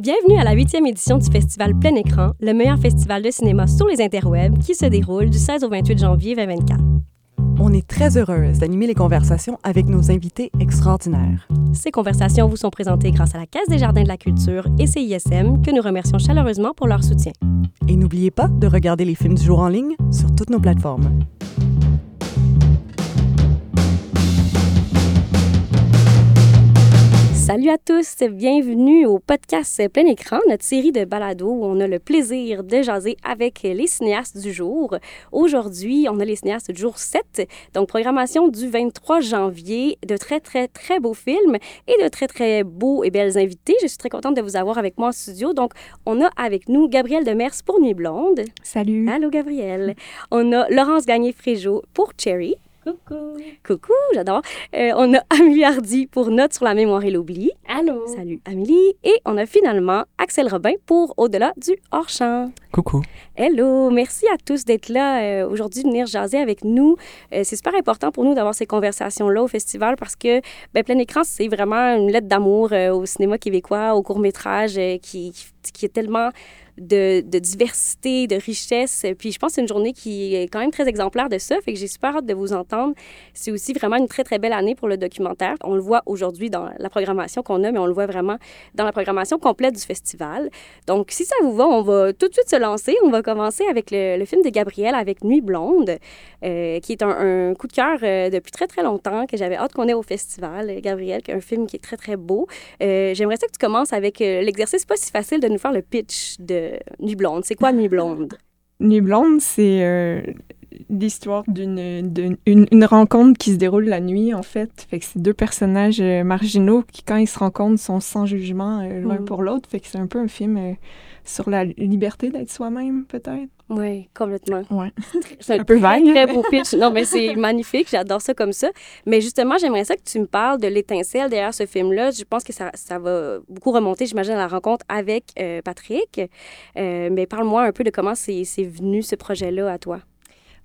Bienvenue à la huitième édition du festival Plein Écran, le meilleur festival de cinéma sur les interwebs qui se déroule du 16 au 28 janvier 2024. On est très heureuse d'animer les conversations avec nos invités extraordinaires. Ces conversations vous sont présentées grâce à la Caisse des Jardins de la Culture et CISM, que nous remercions chaleureusement pour leur soutien. Et n'oubliez pas de regarder les films du jour en ligne sur toutes nos plateformes. Salut à tous, bienvenue au podcast Plein Écran, notre série de balados où on a le plaisir de jaser avec les cinéastes du jour. Aujourd'hui, on a les cinéastes du jour 7, donc programmation du 23 janvier, de très très très beaux films et de très très beaux et belles invités. Je suis très contente de vous avoir avec moi en studio. Donc, on a avec nous Gabrielle Demers pour Nuit Blonde. Salut. Allô Gabrielle. On a Laurence Gagné-Fréjot pour Cherry. Coucou. Coucou, j'adore. Euh, on a Amélie Hardy pour Notes sur la mémoire et l'oubli. Allô. Salut Amélie. Et on a finalement Axel Robin pour Au-delà du hors-champ. Coucou. Hello, merci à tous d'être là euh, aujourd'hui, de venir jaser avec nous. Euh, c'est super important pour nous d'avoir ces conversations-là au festival parce que ben, Plein Écran, c'est vraiment une lettre d'amour au cinéma québécois, au court-métrage qui, qui est tellement de, diversité, de richesse. Puis je pense que c'est une journée qui est quand même très exemplaire de ça. Fait que j'ai super hâte de vous entendre. C'est aussi vraiment une très, très belle année pour le documentaire. On le voit aujourd'hui dans la programmation qu'on a, mais on le voit vraiment dans la programmation complète du festival. Donc, si ça vous va, on va tout de suite se lancer. On va commencer avec le, film de Gabriel, avec Nuit blonde, euh, qui est un, coup de cœur euh, depuis très, très longtemps, que j'avais hâte qu'on ait au festival. Gabriel, qui un film qui est très, très beau. Euh, j'aimerais ça que tu commences avec l'exercice pas si facile de nous faire le pitch de Nuit blonde. C'est quoi Nuit blonde? Nuit blonde, c'est euh, l'histoire d'une une, rencontre qui se déroule la nuit, en fait. Fait que c'est deux personnages euh, marginaux qui, quand ils se rencontrent, sont sans jugement euh, l'un mm. pour l'autre. Fait que c'est un peu un film sur la liberté d'être soi-même, peut-être. Oui, complètement. Ouais. C'est un, peu vague. Très beau pitch. Non, mais c'est magnifique. J'adore ça comme ça. Mais justement, j'aimerais ça que tu me parles de l'étincelle derrière ce film-là. Je pense que ça, ça va beaucoup remonter, j'imagine, à la rencontre avec euh, Patrick. Euh, mais parle-moi un peu de comment c'est venu ce projet-là à toi.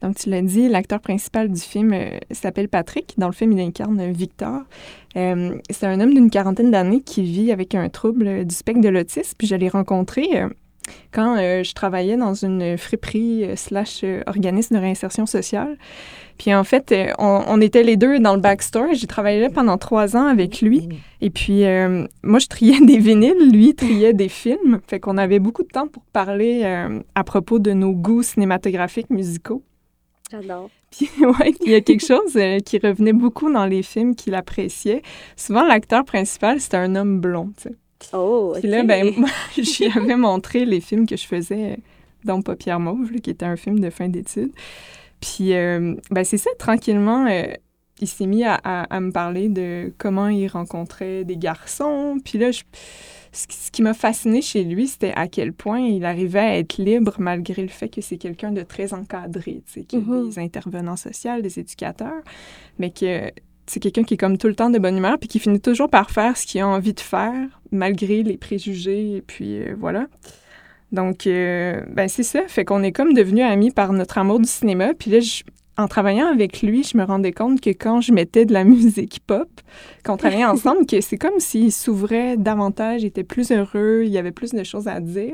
Donc, tu l'as dit, l'acteur principal du film euh, s'appelle Patrick. Dans le film, il incarne Victor. C'est un homme d'une quarantaine d'années qui vit avec un trouble du spectre de l'autisme. Puis je l'ai rencontré euh, quand je travaillais dans une friperie slash organisme de réinsertion sociale. Puis en fait, on, était les deux dans le backstore. J'ai travaillé pendant trois ans avec lui. Et puis, moi, je triais des vinyles, lui triait des films. Fait qu'on avait beaucoup de temps pour parler à propos de nos goûts cinématographiques musicaux. J'adore. Puis, ouais, il y a quelque chose euh, qui revenait beaucoup dans les films qu'il appréciait. Souvent, l'acteur principal, c'était un homme blond, tu sais. Oh, Puis là, ben, j'y avais montré les films que je faisais euh, dans Paupière Mauve, qui était un film de fin d'études. Puis, euh, ben, c'est ça, tranquillement, il s'est mis à, à, me parler de comment il rencontrait des garçons. Puis là, je ce qui m'a fasciné chez lui, c'était à quel point il arrivait à être libre malgré le fait que c'est quelqu'un de très encadré, tu sais, a mm-hmm. des intervenants sociaux, des éducateurs, mais que c'est quelqu'un qui est comme tout le temps de bonne humeur, puis qui finit toujours par faire ce qu'il a envie de faire, malgré les préjugés, et puis euh, voilà. Donc, euh, ben c'est ça. Fait qu'on est comme devenus amis par notre amour du cinéma. Puis là, je, en travaillant avec lui, je me rendais compte que quand je mettais de la musique pop, qu'on travaillait ensemble, que c'est comme s'il s'ouvrait davantage, il était plus heureux, il y avait plus de choses à dire.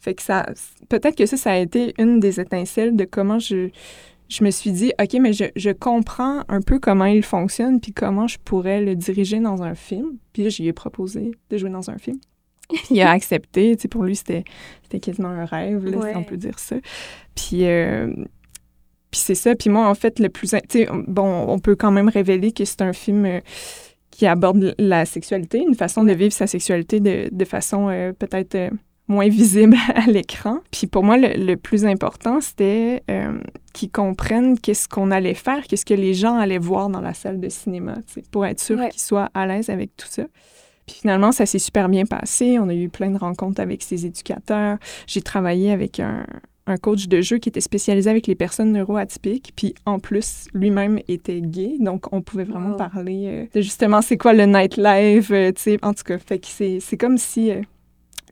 Fait que ça, peut-être que ça, ça a été une des étincelles de comment je, je me suis dit, OK, mais je, je comprends un peu comment il fonctionne, puis comment je pourrais le diriger dans un film. Puis là, je lui ai proposé de jouer dans un film. Il a accepté. Tu sais, pour lui, c'était quasiment un rêve, là, si on peut dire ça. Puis... Euh, puis c'est ça. Puis moi, en fait, le plus... Bon, on peut quand même révéler que c'est un film euh, qui aborde la sexualité, une façon de vivre sa sexualité de, de façon euh, peut-être euh, moins visible à l'écran. Puis pour moi, le, plus important, c'était qu'ils comprennent qu'est-ce qu'on allait faire, qu'est-ce que les gens allaient voir dans la salle de cinéma, pour être sûr qu'ils soient à l'aise avec tout ça. Puis finalement, ça s'est super bien passé. On a eu plein de rencontres avec ses éducateurs. J'ai travaillé avec un, un coach de jeu qui était spécialisé avec les personnes neuroatypiques, puis en plus, lui-même était gay, donc on pouvait vraiment parler euh, de justement c'est quoi le nightlife, euh, tu sais, en tout cas, fait que c'est comme si euh,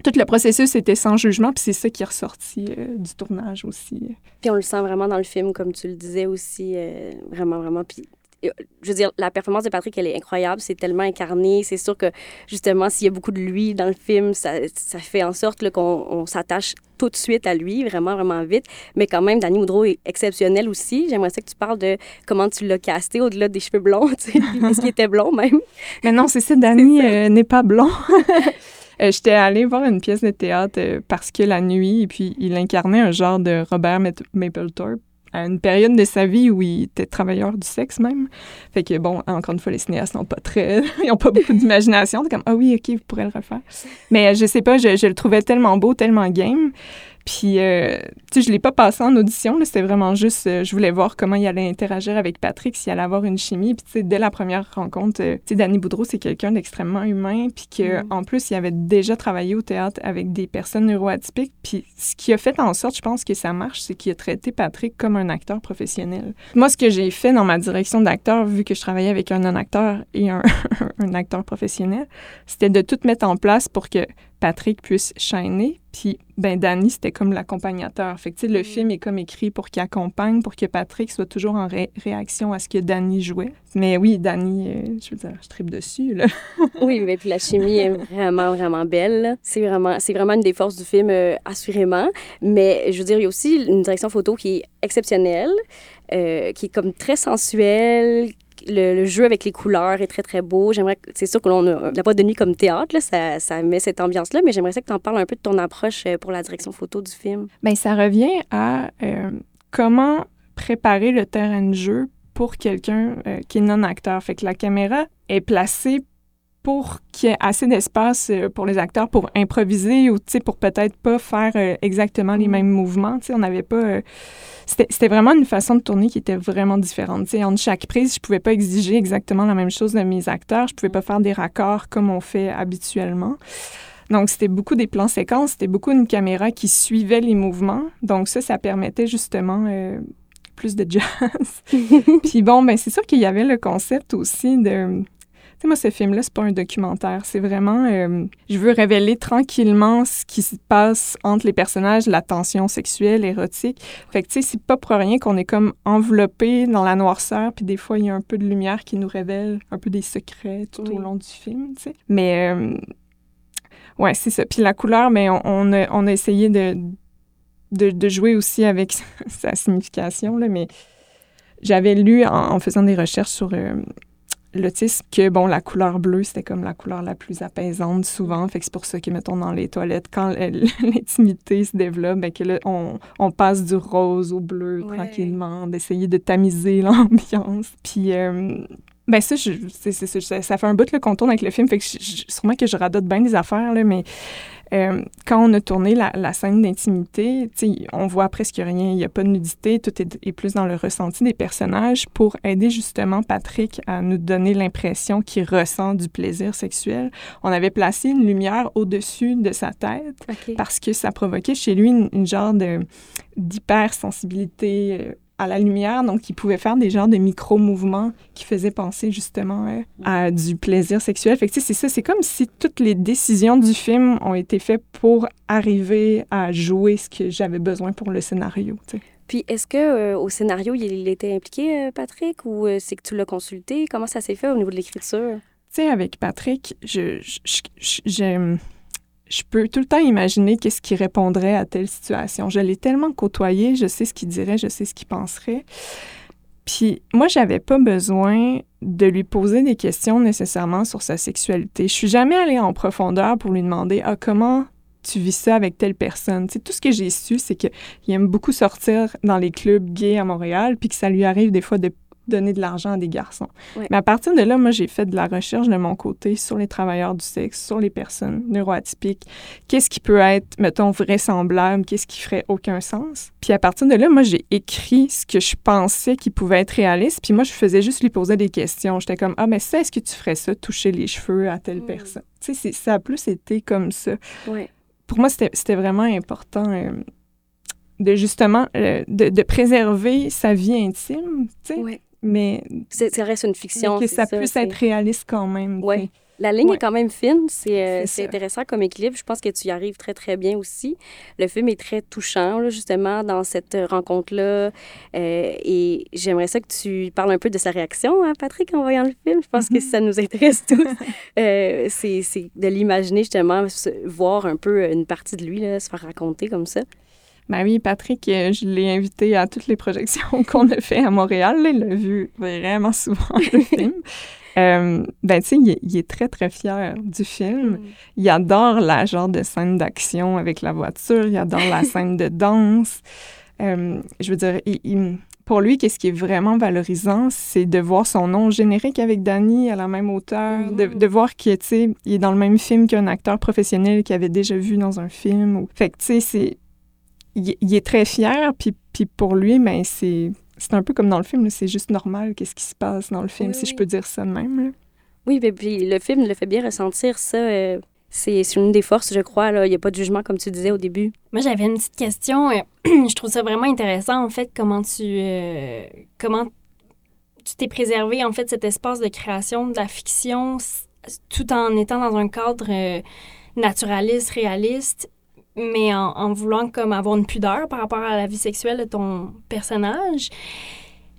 tout le processus était sans jugement, puis c'est ça qui est ressorti du tournage aussi. Puis on le sent vraiment dans le film, comme tu le disais aussi, vraiment, vraiment, puis je veux dire, la performance de Patrick, elle est incroyable. C'est tellement incarné. C'est sûr que, justement, s'il y a beaucoup de lui dans le film, ça, ça fait en sorte qu'on s'attache tout de suite à lui, vraiment, vraiment vite. Mais quand même, Danny Moudreau est exceptionnel aussi. J'aimerais ça que tu parles de comment tu l'as casté au-delà des cheveux blonds. Est-ce qu'il était blond même? Mais non, c'est ça, Danny euh, n'est pas blond. Euh, j'étais allée voir une pièce de théâtre euh, parce que la nuit, et puis il incarnait un genre de Robert Mapplethorpe à une période de sa vie où il était travailleur du sexe même. Fait que bon, encore une fois, les cinéastes n'ont pas très, ils n'ont pas beaucoup d'imagination. comme ah oui, ok, vous pourrez le refaire. Mais je sais pas, je le trouvais tellement beau, tellement game. Puis, euh, tu sais, je l'ai pas passé en audition. C'était vraiment juste, euh, je voulais voir comment il allait interagir avec Patrick, s'il allait avoir une chimie. Puis, tu sais, dès la première rencontre, euh, tu sais, Danny Boudreau, c'est quelqu'un d'extrêmement humain. Puis que, mm. en plus, il avait déjà travaillé au théâtre avec des personnes neuroatypiques. Puis, ce qui a fait en sorte, je pense que ça marche, c'est qu'il a traité Patrick comme un acteur professionnel. Moi, ce que j'ai fait dans ma direction d'acteur, vu que je travaillais avec un non-acteur et un, un acteur professionnel, c'était de tout mettre en place pour que Patrick puisse shiner. Puis, ben, Danny, c'était comme l'accompagnateur. Fait que, le mm. film est comme écrit pour qu'il accompagne, pour que Patrick soit toujours en réaction à ce que Danny jouait. Mais oui, Danny, euh, je veux dire, je tripe dessus, là. oui, mais puis la chimie est vraiment, vraiment belle. C'est vraiment, c'est vraiment une des forces du film, euh, assurément. Mais, je veux dire, il y a aussi une direction photo qui est exceptionnelle, euh, qui est comme très sensuelle, le, jeu avec les couleurs est très, très beau. J'aimerais, c'est sûr que a la boîte de nuit comme théâtre, là, ça, ça, met cette ambiance-là, mais j'aimerais que tu en parles un peu de ton approche euh, pour la direction photo du film. Bien, ça revient à euh, comment préparer le terrain de jeu pour quelqu'un euh, qui est non-acteur. Fait que la caméra est placée pour qu'il y ait assez d'espace pour les acteurs pour improviser ou pour peut-être pas faire exactement les mm. mêmes mouvements. on n'avait pas c'était vraiment une façon de tourner qui était vraiment différente. T'sais, entre chaque prise, je pouvais pas exiger exactement la même chose de mes acteurs. Je pouvais pas faire des raccords comme on fait habituellement. Donc, c'était beaucoup des plans séquences, c'était beaucoup une caméra qui suivait les mouvements. Donc, ça, ça permettait justement euh, plus de jazz. Puis bon, ben c'est sûr qu'il y avait le concept aussi de sais, moi, ce film-là, c'est pas un documentaire. C'est vraiment. Euh, je veux révéler tranquillement ce qui se passe entre les personnages, la tension sexuelle, érotique. Fait que, tu sais, c'est pas pour rien qu'on est comme enveloppé dans la noirceur, puis des fois, il y a un peu de lumière qui nous révèle un peu des secrets tout au long du film, tu sais. Mais. Euh, ouais, c'est ça. Puis la couleur, mais on, a, on a essayé de, de, jouer aussi avec sa signification, là, mais j'avais lu en, faisant des recherches sur euh, l'autisme que, bon, la couleur bleue, c'était comme la couleur la plus apaisante souvent. Fait que c'est pour ça que, mettons, dans les toilettes, quand l'intimité se développe, ben que là, on, on, passe du rose au bleu tranquillement, d'essayer de tamiser l'ambiance. Puis, euh, ben ça, je, ça fait un bout le contour avec le film, fait que sûrement que je radote bien des affaires, là, mais euh, quand on a tourné la, scène d'intimité, on voit presque rien, il n'y a pas de nudité, tout est, plus dans le ressenti des personnages pour aider justement Patrick à nous donner l'impression qu'il ressent du plaisir sexuel. On avait placé une lumière au-dessus de sa tête parce que ça provoquait chez lui une, une genre d'hypersensibilité euh, à la lumière, donc il pouvait faire des genres de micro-mouvements qui faisaient penser justement euh, à du plaisir sexuel. Fait que c'est ça, c'est comme si toutes les décisions du film ont été faites pour arriver à jouer ce que j'avais besoin pour le scénario. Puis est-ce que euh, au scénario il était impliqué, euh, Patrick, ou c'est que tu l'as consulté? Comment ça s'est fait au niveau de l'écriture? Tu sais, avec Patrick, je, j'aime je peux tout le temps imaginer qu'est-ce qu'il répondrait à telle situation. Je l'ai tellement côtoyé, je sais ce qu'il dirait, je sais ce qu'il penserait. Puis moi, j'avais pas besoin de lui poser des questions nécessairement sur sa sexualité. Je suis jamais allée en profondeur pour lui demander ah comment tu vis ça avec telle personne. Tu tout ce que j'ai su, c'est qu'il aime beaucoup sortir dans les clubs gays à Montréal, puis que ça lui arrive des fois de donner de l'argent à des garçons. Mais à partir de là, moi, j'ai fait de la recherche de mon côté sur les travailleurs du sexe, sur les personnes neuroatypiques. Qu'est-ce qui peut être, mettons, vraisemblable? Qu'est-ce qui ferait aucun sens? Puis à partir de là, moi, j'ai écrit ce que je pensais qui pouvait être réaliste. Puis moi, je faisais juste lui poser des questions. J'étais comme, ah, mais ça, est-ce que tu ferais ça, toucher les cheveux à telle mm. personne? Tu sais, ça a plus été comme ça. Pour moi, c'était vraiment important. Euh, de justement euh, de, préserver sa vie intime, tu sais mais ça reste une fiction. que ça, puisse être réaliste quand même. Oui. La ligne Ouais. est quand même fine. C'est euh, intéressant comme équilibre. Je pense que tu y arrives très, très bien aussi. Le film est très touchant, là, justement, dans cette rencontre-là. Euh, et j'aimerais ça que tu parles un peu de sa réaction, hein, Patrick, en voyant le film. Je pense que ça nous intéresse tous. Euh, c'est c'est de l'imaginer, justement, voir un peu une partie de lui là, se faire raconter comme ça. Ben oui, Patrick, euh, je l'ai invité à toutes les projections qu'on a fait à Montréal. Il a vu vraiment souvent le film. Euh, ben, tu sais, il, est- il est très, très fier du film. Il adore la genre de scène d'action avec la voiture. Il adore la scène de danse. Euh, je veux dire, il- il- pour lui, qu'est-ce qui est vraiment valorisant, c'est de voir son nom générique avec Danny à la même hauteur, de, de voir qu'il il est dans le même film qu'un acteur professionnel qu'il avait déjà vu dans un film. Fait que, tu sais, c'est... Il, il est très fier, puis, puis pour lui, ben, c'est... C'est un peu comme dans le film, là, c'est juste normal qu'est-ce qui se passe dans le film, Oui, si oui. je peux dire ça de même. là. Oui, puis- puis le film le fait bien ressentir ça. euh, c'est c'est une des forces, je crois. là. Il n'y a pas de jugement, comme tu disais au début. Moi, j'avais une petite question. euh, je trouve ça vraiment intéressant, en fait, comment tu... euh, comment tu t'es préservé, en fait, cet espace de création de la fiction tout en étant dans un cadre euh, naturaliste, réaliste, mais en, voulant comme avoir une pudeur par rapport à la vie sexuelle de ton personnage.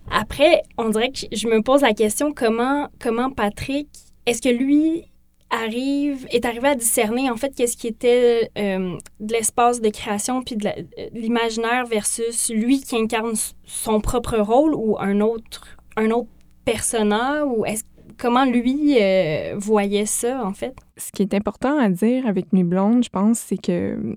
Après, on dirait que je me pose la question comment, comment Patrick, est-ce que lui arrive, est arrivé à discerner en fait qu'est-ce qui était euh, de l'espace de création puis de l'imaginaire versus lui qui incarne son propre rôle ou un autre, un autre personnage ou est-ce comment lui euh, voyait ça en fait? ce qui est important à dire avec Nuit Blonde, je pense, c'est que,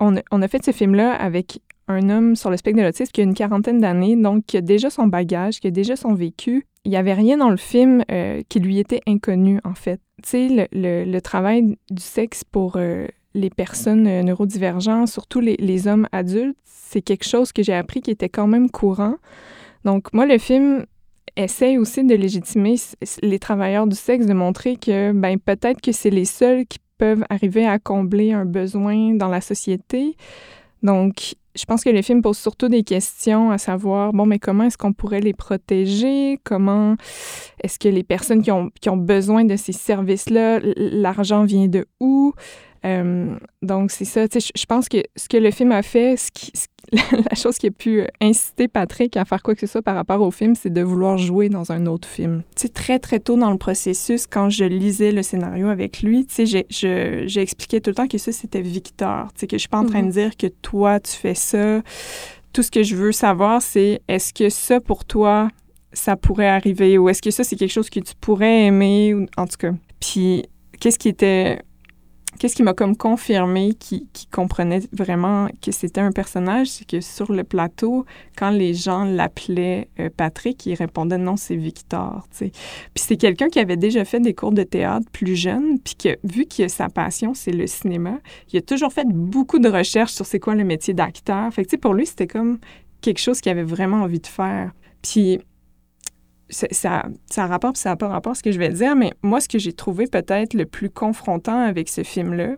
on a, fait ce film-là avec un homme sur le spectre de l'autisme qui a une quarantaine d'années, donc qui a déjà son bagage, qui a déjà son vécu. Il n'y avait rien dans le film euh, qui lui était inconnu, en fait. Tu sais, le, travail du sexe pour euh, les personnes euh, neurodivergentes, surtout les, les hommes adultes, c'est quelque chose que j'ai appris qui était quand même courant. Donc, moi, le film essaye aussi de légitimer les travailleurs du sexe, de montrer que ben, peut-être que c'est les seuls qui peuvent arriver à combler un besoin dans la société. Donc, je pense que le film pose surtout des questions à savoir, bon, mais comment est-ce qu'on pourrait les protéger? Comment est-ce que les personnes qui ont, qui ont besoin de ces services-là, l'argent vient de où? Euh, donc, c'est ça. Je pense que ce que le film a fait, ce qui, la chose qui a pu euh, inciter Patrick à faire quoi que ce soit par rapport au film, c'est de vouloir jouer dans un autre film. Tu sais, très, très tôt dans le processus, quand je lisais le scénario avec lui, tu sais, j'ai- expliqué tout le temps que ça, c'était Victor. Tu sais, que je suis pas en train de dire que toi, tu fais ça. Tout ce que je veux savoir, c'est est-ce que ça, pour toi, ça pourrait arriver ou est-ce que ça, c'est quelque chose que tu pourrais aimer ou en tout cas. Puis, qu'est-ce qui était qu'est-ce qui m'a comme confirmé qui, qui comprenait vraiment que c'était un personnage, c'est que sur le plateau, quand les gens l'appelaient euh, Patrick, il répondait non, c'est Victor. Puis c'est quelqu'un qui avait déjà fait des cours de théâtre plus jeune, puis que vu que sa passion, c'est le cinéma, il a toujours fait beaucoup de recherches sur c'est quoi le métier d'acteur. Fait que pour lui, c'était comme quelque chose qu'il avait vraiment envie de faire. Puis ça, ça, ça a rapport, puis ça n'a pas rapport à ce que je vais dire, mais moi, ce que j'ai trouvé peut-être le plus confrontant avec ce film-là,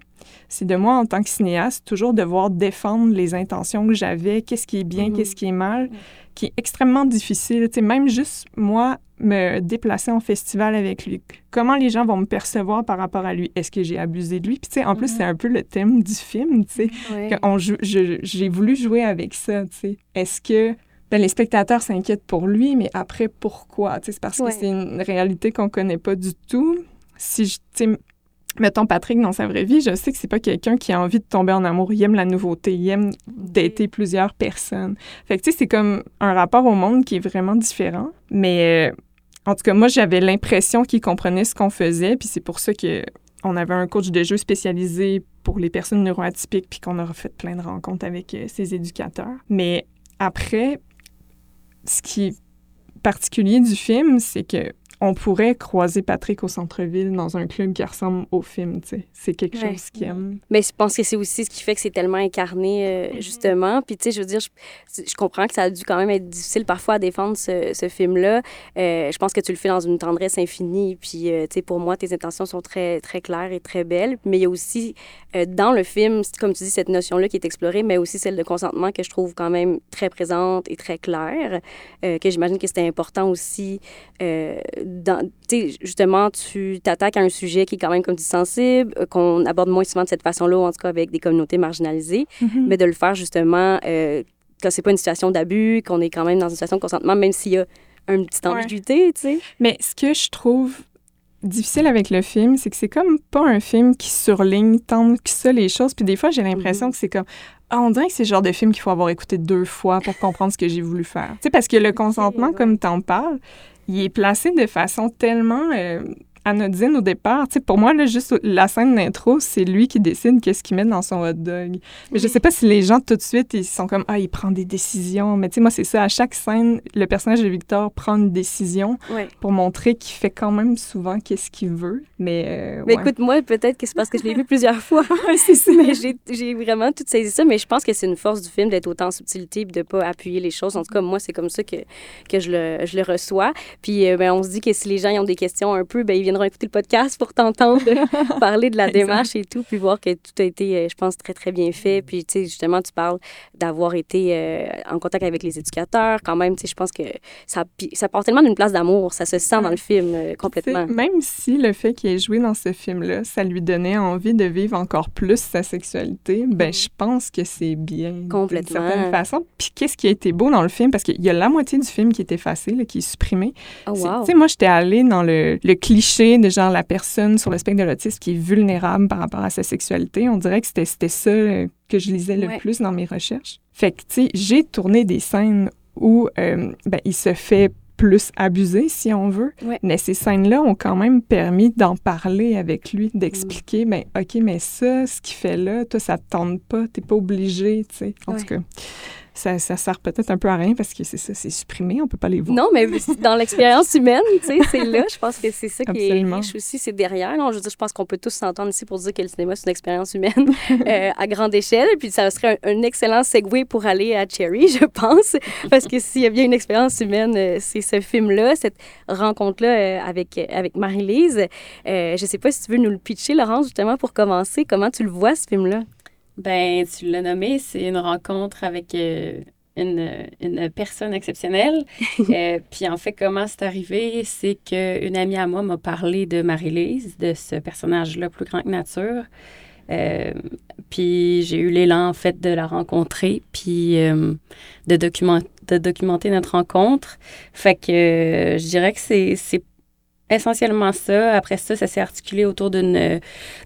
c'est de moi, en tant que cinéaste, toujours devoir défendre les intentions que j'avais, qu'est-ce qui est bien, Mhm. qu'est-ce qui est mal, qui est extrêmement difficile. Tu sais, même juste moi, me déplacer en festival avec lui, comment les gens vont me percevoir par rapport à lui? Est-ce que j'ai abusé de lui? Puis, tu sais, en plus, Mhm. c'est un peu le thème du film, tu sais. Je- j'ai voulu jouer avec ça, tu sais. Est-ce que ben, les spectateurs s'inquiètent pour lui, mais après, pourquoi? C'est parce Ouais. que c'est une réalité qu'on connaît pas du tout. Si je, mettons Patrick dans sa vraie vie, je sais que c'est pas quelqu'un qui a envie de tomber en amour. Il aime la nouveauté, il aime dater plusieurs personnes. Fait que, tu sais, c'est comme un rapport au monde qui est vraiment différent. Mais, euh, en tout cas, moi, j'avais l'impression qu'il comprenait ce qu'on faisait, puis c'est pour ça que on avait un coach de jeu spécialisé pour les personnes neuroatypiques, puis qu'on a fait plein de rencontres avec euh, ces éducateurs. Mais après, ce qui est particulier du film, c'est que on pourrait croiser Patrick au centre-ville dans un club qui ressemble au film, tu sais. C'est quelque Ouais. chose qu'il aime. Mais je pense que c'est aussi ce qui fait que c'est tellement incarné, euh, Mhm. justement. Puis, tu sais, je veux dire, je, je comprends que ça a dû quand même être difficile parfois à défendre ce, ce film-là. Euh, je pense que tu le fais dans une tendresse infinie. Puis, euh, tu sais, pour moi, tes intentions sont très, très claires et très belles. Mais il y a aussi, euh, dans le film, comme tu dis, cette notion-là qui est explorée, mais aussi celle de consentement que je trouve quand même très présente et très claire. euh, que j'imagine que c'était important aussi euh, dans, justement, tu t'attaques à un sujet qui est quand même, comme tu dis, sensible, euh, qu'on aborde moins souvent de cette façon-là, ou en tout cas avec des communautés marginalisées, Mhm. mais de le faire justement euh, quand c'est pas une situation d'abus, qu'on est quand même dans une situation de consentement, même s'il y a une petite Ouais. ambiguïté, tu sais. Mais ce que je trouve difficile avec le film, c'est que c'est comme pas un film qui surligne tant que ça les choses. Puis des fois, j'ai l'impression Mhm. que c'est comme. Ah, on dirait que c'est le genre de film qu'il faut avoir écouté deux fois pour comprendre ce que j'ai voulu faire. Tu sais, parce que le consentement, ouais. comme t'en parles, il est placé de façon tellement euh, anodine au départ. Tu sais, pour moi, là, juste la scène d'intro, c'est lui qui décide qu'est-ce qu'il met dans son hot dog. Mais je sais pas si les gens, tout de suite, ils sont comme, ah, il prend des décisions. Mais tu sais, moi, c'est ça. À chaque scène, le personnage de Victor prend une décision pour montrer qu'il fait quand même souvent qu'est-ce qu'il veut. Mais, euh, Mais ouais. écoute, moi, peut-être que c'est parce que je l'ai vu plusieurs fois. c'est ça. mais j'ai vraiment tout saisi ça. Mais je pense que c'est une force du film d'être autant en subtilité et de ne pas appuyer les choses. En tout cas, moi, c'est comme ça que, que je, le, je le reçois. Puis, euh, ben, on se dit que si les gens ils ont des questions un peu, ben, ils viendront écouter le podcast pour t'entendre parler de la démarche et tout, puis voir que tout a été, euh, je pense, très, très bien fait. Puis, tu sais, justement, tu parles d'avoir été euh, en contact avec les éducateurs. Quand même, tu sais, je pense que ça, ça part tellement d'une place d'amour. Ça se sent dans le film euh, complètement. Même si le fait qu'il ait joué dans ce film-là, ça lui donnait envie de vivre encore plus sa sexualité, ben je pense que c'est bien. Complètement. D'une certaine façon. Puis qu'est-ce qui a été beau dans le film? Parce qu'il y a la moitié du film qui est effacé, là, qui est supprimé. Oh, wow. Tu sais, moi, j'étais allée dans le, le cliché de genre la personne sur le spectre de l'autisme qui est vulnérable par rapport à sa sexualité. On dirait que c'était ça euh, que je lisais le Ouais. plus dans mes recherches. Fait que, tu sais, j'ai tourné des scènes où euh, ben, il se fait plus abuser, si on veut. Ouais. Mais ces scènes-là ont quand même permis d'en parler avec lui, d'expliquer, Mm. ben OK, mais ça, ce qu'il fait là, toi, ça te tente pas, t'es pas obligé, tu sais. En Ouais. tout cas, ça, ça sert peut-être un peu à rien parce que c'est ça, c'est supprimé, on peut pas les voir. Non, mais dans l'expérience humaine, tu sais, c'est là. Je pense que c'est ça qui Absolument. est riche aussi, c'est derrière. Non, je veux dire, je pense qu'on peut tous s'entendre ici pour dire que le cinéma, c'est une expérience humaine euh, à grande échelle. Puis ça serait un, un excellent segue pour aller à Cherry, je pense. Parce que s'il y a bien une expérience humaine, euh, c'est ce film-là, cette rencontre-là euh, avec, avec Marie-Lise. Euh, je sais pas si tu veux nous le pitcher, Laurence, justement, pour commencer. Comment tu le vois, ce film-là? Ben, tu l'as nommé, c'est une rencontre avec euh, une, une personne exceptionnelle. Euh, puis en fait, comment c'est arrivé, c'est qu'une amie à moi m'a parlé de Marie-Lise, de ce personnage-là plus grand que nature. Euh, puis j'ai eu l'élan, en fait, de la rencontrer, puis de, document- de documenter notre rencontre. Fait que je dirais que c'est c'est essentiellement ça. Après ça, ça s'est articulé autour d'une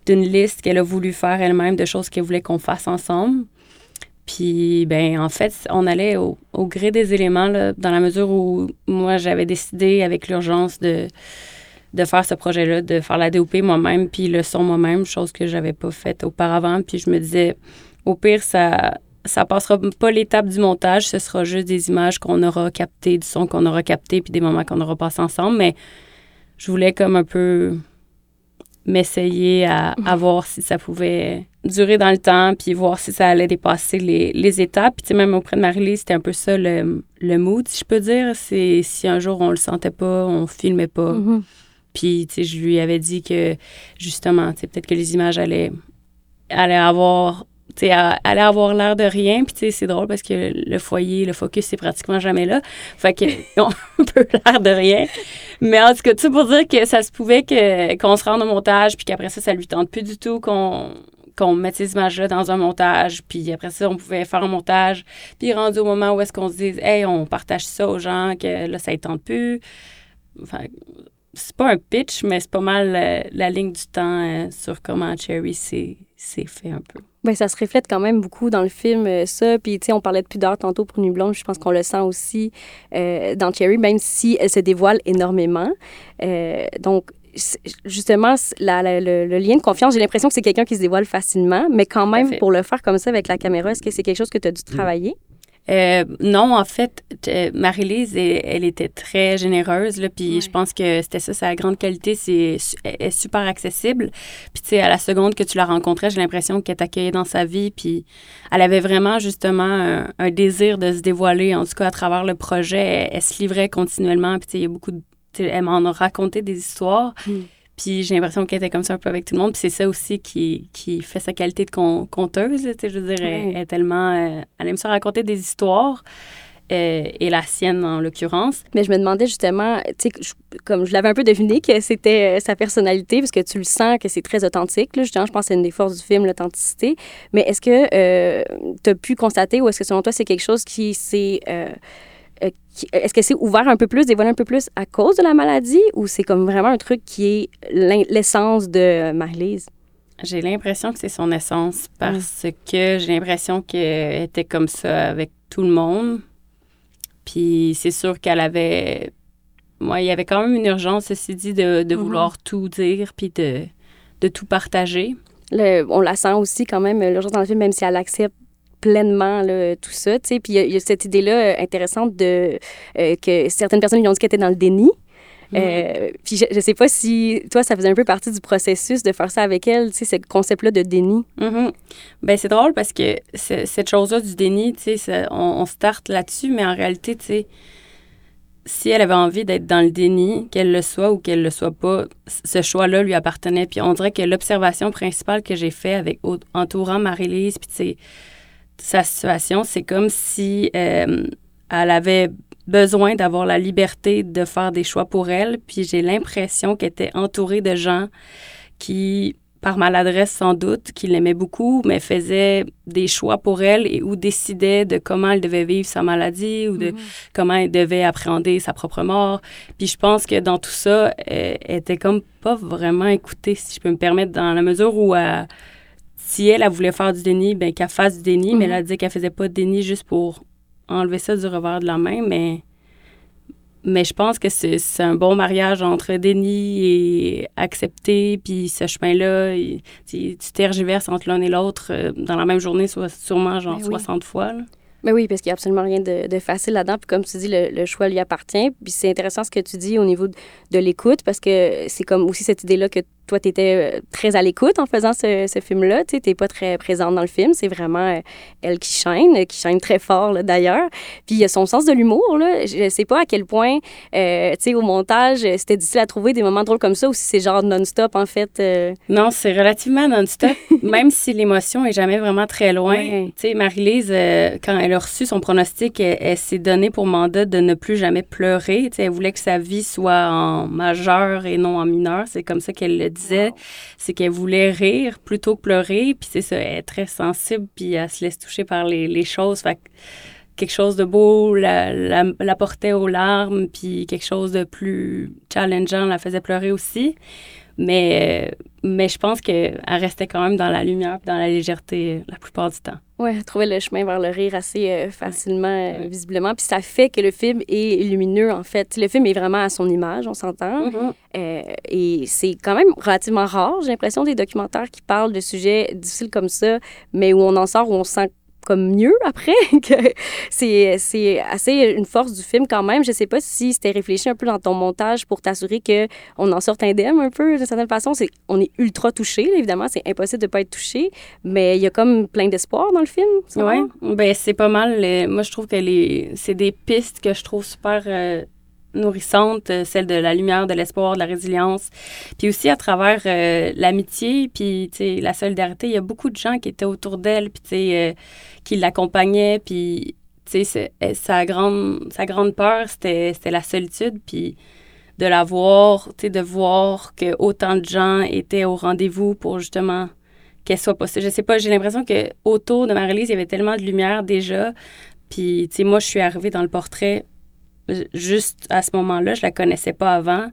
liste qu'elle a voulu faire elle-même de choses qu'elle voulait qu'on fasse ensemble. Puis, ben, en fait, on allait au, gré des éléments, dans la mesure où moi, j'avais décidé avec l'urgence de, de faire ce projet-là, de faire la DOP moi-même, puis le son moi-même, chose que j'avais pas faite auparavant. Puis je me disais, au pire, ça ça passera pas l'étape du montage, ce sera juste des images qu'on aura captées, du son qu'on aura capté, puis des moments qu'on aura passés ensemble. Mais je voulais comme un peu m'essayer à, à voir si ça pouvait durer dans le temps, puis voir si ça allait dépasser les, les étapes. Puis tu sais, même auprès de Marie-Lise, c'était un peu ça le, le mood, si je peux dire. C'est si un jour on le sentait pas, on filmait pas. Mhm. Puis, tu sais, je lui avais dit que, justement, tu sais, peut-être que les images allaient, allaient avoir, tu sais, a- allaient avoir l'air de rien. Puis, tu sais, c'est drôle parce que le foyer, le focus, c'est pratiquement jamais là. Fait un peu l'air de rien. Mais en tout cas, tout ça pour dire que ça se pouvait que, qu'on se rende au montage, puis qu'après ça, ça lui tente plus du tout qu'on qu'on mette ces images-là dans un montage, puis après ça, on pouvait faire un montage, puis rendu au moment où est-ce qu'on se dise « Hey, on partage ça aux gens, que là, ça ne tente plus. » Enfin, c'est pas un pitch, mais c'est pas mal euh, la ligne du temps euh, sur comment Cherry s'est fait un peu. Ben, ça se reflète quand même beaucoup dans le film, euh, ça. Puis, tu sais, on parlait de pudeur tantôt pour Nuit Blonde. Je pense qu'on le sent aussi euh, dans Cherry, même si elle se dévoile énormément. Euh, donc, justement, la- la- le, le lien de confiance, j'ai l'impression que c'est quelqu'un qui se dévoile facilement, mais quand même, pour le faire comme ça avec la caméra, est-ce que c'est quelque chose que tu as dû travailler? Euh, non, en fait, t- Marie-Lise, elle, elle était très généreuse, là, puis Ouais. je pense que c'était ça, sa grande qualité, c'est elle est super accessible. Puis, tu sais, à la seconde que tu la rencontrais, j'ai l'impression qu'elle t'accueillait dans sa vie, puis elle avait vraiment, justement, un, un désir de se dévoiler, en tout cas, à travers le projet. Elle, elle se livrait continuellement, puis, tu sais, il y a beaucoup de... Elle m'en a raconté des histoires. Mm. Puis j'ai l'impression qu'elle était comme ça un peu avec tout le monde. Puis c'est ça aussi qui, qui fait sa qualité de con- conteuse. je veux dire, elle- est tellement... euh, elle aime ça raconter des histoires. euh, et la sienne en l'occurrence. Mais je me demandais justement, tu sais, comme je l'avais un peu deviné que c'était euh, sa personnalité, parce que tu le sens que c'est très authentique. Là, justement, je pense que c'est une des forces du film, l'authenticité. Mais est-ce que tu as pu constater ou est-ce que selon toi, c'est quelque chose qui s'est. Euh, est-ce que c'est ouvert un peu plus, dévoilé un peu plus à cause de la maladie ou c'est comme vraiment un truc qui est l'essence de Marie-Lise? J'ai l'impression que c'est son essence parce que j'ai l'impression qu'elle était comme ça avec tout le monde. Puis c'est sûr qu'elle avait. Moi, il y avait quand même une urgence, ceci dit, de, de Mhm. vouloir tout dire puis de, de tout partager. Le- on la sent aussi quand même, jour dans le film, même si elle accepte pleinement là, tout ça. Puis il y a- il y, a cette idée-là euh, intéressante de euh, que certaines personnes lui ont dit qu'elle était dans le déni. Euh, puis je, je sais pas si toi, ça faisait un peu partie du processus de faire ça avec elle, tu sais, ce concept-là de déni. Mhm. Ben, c'est drôle parce que ce- cette chose-là du déni, tu sais, on, on starte là-dessus, mais en réalité, tu sais, si elle avait envie d'être dans le déni, qu'elle le soit ou qu'elle le soit pas, ce choix-là lui appartenait. Puis on dirait que l'observation principale que j'ai fait avec entourant Marie-Lise, puis tu sais, sa situation, c'est comme si euh, elle avait besoin d'avoir la liberté de faire des choix pour elle. Puis j'ai l'impression qu'elle était entourée de gens qui, par maladresse sans doute, qui l'aimaient beaucoup, mais faisaient des choix pour elle et ou décidaient de comment elle devait vivre sa maladie ou de comment elle devait appréhender sa propre mort. Puis je pense que dans tout ça, elle, elle était comme pas vraiment écoutée, si je peux me permettre, dans la mesure où elle- si elle, elle voulait faire du déni, ben qu'elle fasse du déni, mais elle a dit qu'elle faisait pas de déni juste pour enlever ça du revers de la main, mais mais je pense que c'est un bon mariage entre déni et accepter, puis ce chemin-là, tu tergiverses entre l'un et l'autre euh, dans la même journée, soit sûrement genre Ben oui. 60 fois. là. Ben oui, parce qu'il n'y a absolument rien de, de facile là-dedans. Puis comme tu dis, le, le choix lui appartient. Puis c'est intéressant ce que tu dis au niveau de, de l'écoute, parce que c'est comme aussi cette idée-là que toi, tu étais très à l'écoute en faisant ce, ce film-là. Tu n'es pas très présente dans le film. C'est vraiment euh, elle qui chaîne, euh, qui chaîne très fort d'ailleurs. Puis il y a son sens de l'humour. Je ne sais pas à quel point, euh, tu sais, au montage, euh, c'était difficile à trouver des moments drôles comme ça ou si c'est genre non-stop, en fait. euh, Non, c'est relativement non-stop, même si l'émotion est jamais vraiment très loin. Tu sais, Marie-Lise, euh, quand elle a reçu son pronostic, elle, elle s'est donnée pour mandat de ne plus jamais pleurer. Tu sais, elle voulait que sa vie soit en majeur et non en mineur. C'est comme ça qu'elle le disait. C'est qu'elle voulait rire plutôt que pleurer. Puis c'est ça, elle est très sensible, puis elle se laisse toucher par les, les choses. Fait que quelque chose de beau la, la, la portait aux larmes, puis quelque chose de plus challengeant la faisait pleurer aussi. Mais, mais je pense qu'elle restait quand même dans la lumière dans la légèreté euh, la plupart du temps. Ouais, trouver le chemin vers le rire assez euh, facilement, euh, visiblement. Puis ça fait que le film est lumineux, en fait. Le film est vraiment à son image, on s'entend. Euh, et c'est quand même relativement rare, j'ai l'impression, des documentaires qui parlent de sujets difficiles comme ça, mais où on en sort, où on se sent comme mieux après. c'est, assez une force du film quand même. Je sais pas si c'était réfléchi un peu dans ton montage pour t'assurer que on en sorte indemne un peu, d'une certaine façon. C'est, on est ultra touché, évidemment. C'est impossible de pas être touché, mais il y a comme plein d'espoir dans le film. Oui, ben c'est pas mal. euh, moi, je trouve que c'est des pistes que je trouve super euh, nourrissantes, euh, celle de la lumière, de l'espoir, de la résilience. Puis aussi à travers euh, l'amitié, puis la solidarité, il y a beaucoup de gens qui étaient autour d'elle, puis euh, qui l'accompagnaient, puis sa grande, sa grande peur, c'était la solitude, puis de la voir, de voir que autant de gens étaient au rendez-vous pour justement qu'elle soit possible. Je sais pas, j'ai l'impression que autour de Marie-Lise, il y avait tellement de lumière déjà. Puis, tu sais, moi, je suis arrivée dans le portrait juste à ce moment-là. Je la connaissais pas avant.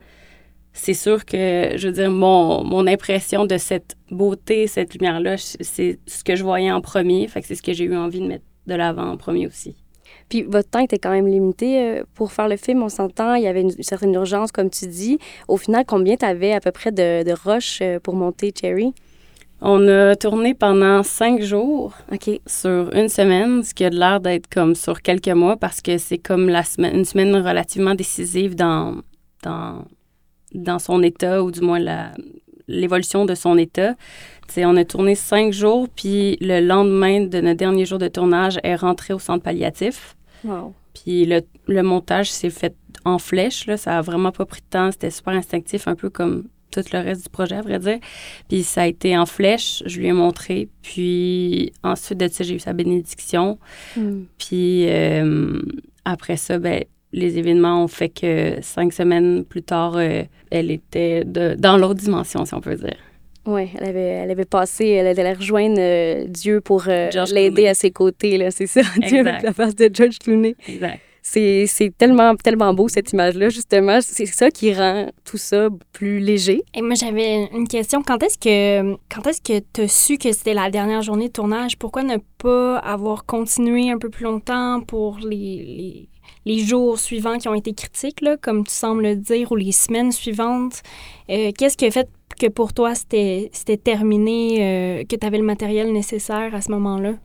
C'est sûr que, je veux dire, mon, impression de cette beauté, cette lumière-là, c'est ce que je voyais en premier. Fait que c'est ce que j'ai eu envie de mettre de l'avant en premier aussi. Puis votre temps était quand même limité euh, pour faire le film, on s'entend. Il y avait une, certaine urgence, comme tu dis. Au final, combien tu avais à peu près de, de euh, pour monter Cherry? On a tourné pendant cinq jours. Sur une semaine, ce qui a de l'air d'être comme sur quelques mois parce que c'est comme la semaine, une semaine relativement décisive dans, dans, dans son état ou du moins la, l'évolution de son état. T'sais, on a tourné cinq jours, puis le lendemain de notre dernier jour de tournage, elle est rentrée au centre palliatif. Wow. Puis le, le montage s'est fait en flèche, là. ça a vraiment pas pris de temps, c'était super instinctif, un peu comme tout le reste du projet, à vrai dire. Puis ça a été en flèche, je lui ai montré. Puis ensuite de ça, j'ai eu sa bénédiction. Hmm. Puis euh, après ça, ben, les événements ont fait que cinq semaines plus tard, euh, elle était de, dans l'autre dimension, si on peut dire. Oui, elle avait, elle avait passé, elle allait rejoindre euh, Dieu pour l'aider à ses côtés, là, c'est ça, Dieu avec la face de George Clooney. Exact. C'est tellement, tellement beau, cette image-là, justement. C'est ça qui rend tout ça plus léger. Et moi, j'avais une question. Quand est-ce que quand que tu as su que c'était la dernière journée de tournage? Pourquoi ne pas avoir continué un peu plus longtemps pour les, les, jours suivants qui ont été critiques, comme tu sembles le dire, ou les semaines suivantes? Euh, Qu'est-ce qui a fait que pour toi, c'était c'était terminé, euh, que tu avais le matériel nécessaire à ce moment-là?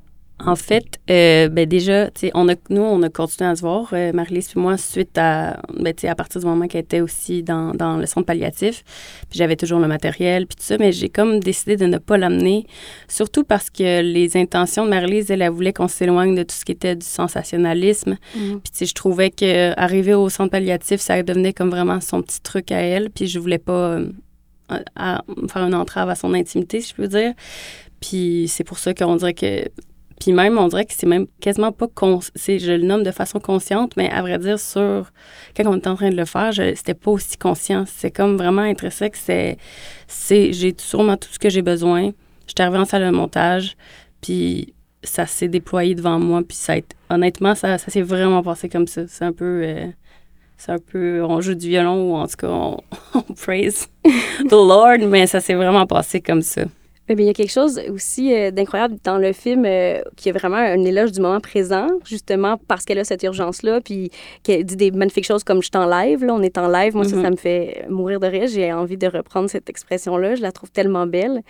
En fait, euh, ben déjà, on a, nous, on a continué à se voir, euh, Marie-Lise puis moi, suite à, ben, à partir du moment qu'elle était aussi dans, dans le centre palliatif. Puis j'avais toujours le matériel, puis tout ça, mais j'ai comme décidé de ne pas l'amener, surtout parce que les intentions de Marie-Lise, elle, elle voulait qu'on s'éloigne de tout ce qui était du sensationnalisme. Puis, tu sais, je trouvais que arriver au centre palliatif, ça devenait comme vraiment son petit truc à elle. Puis, je voulais pas euh, à- à faire une entrave à son intimité, si je peux dire. Puis, c'est pour ça qu'on dirait que. Puis, même, on dirait que c'est même quasiment pas. C'est- Je le nomme de façon consciente, mais à vrai dire, sur. Quand on était en train de le faire, c'était pas aussi conscient. C'est comme vraiment intrinsèque. C'est. c'est... J'ai sûrement tout ce que j'ai besoin. J'étais arrivée en salle de montage, puis ça s'est déployé devant moi, puis ça honnêtement, ça, ça s'est vraiment passé comme ça. C'est un peu, euh, c'est un peu, on joue du violon ou en tout cas, on, on praise the Lord, mais ça s'est vraiment passé comme ça. Bien, il y a quelque chose aussi euh, d'incroyable dans le film euh, qui est vraiment un éloge du moment présent, justement parce qu'elle a cette urgence-là, puis qu'elle dit des magnifiques choses comme « je suis en live », là, on est en live. Moi, ça, Mhm. ça me fait mourir de rire. J'ai envie de reprendre cette expression-là. Je la trouve tellement belle.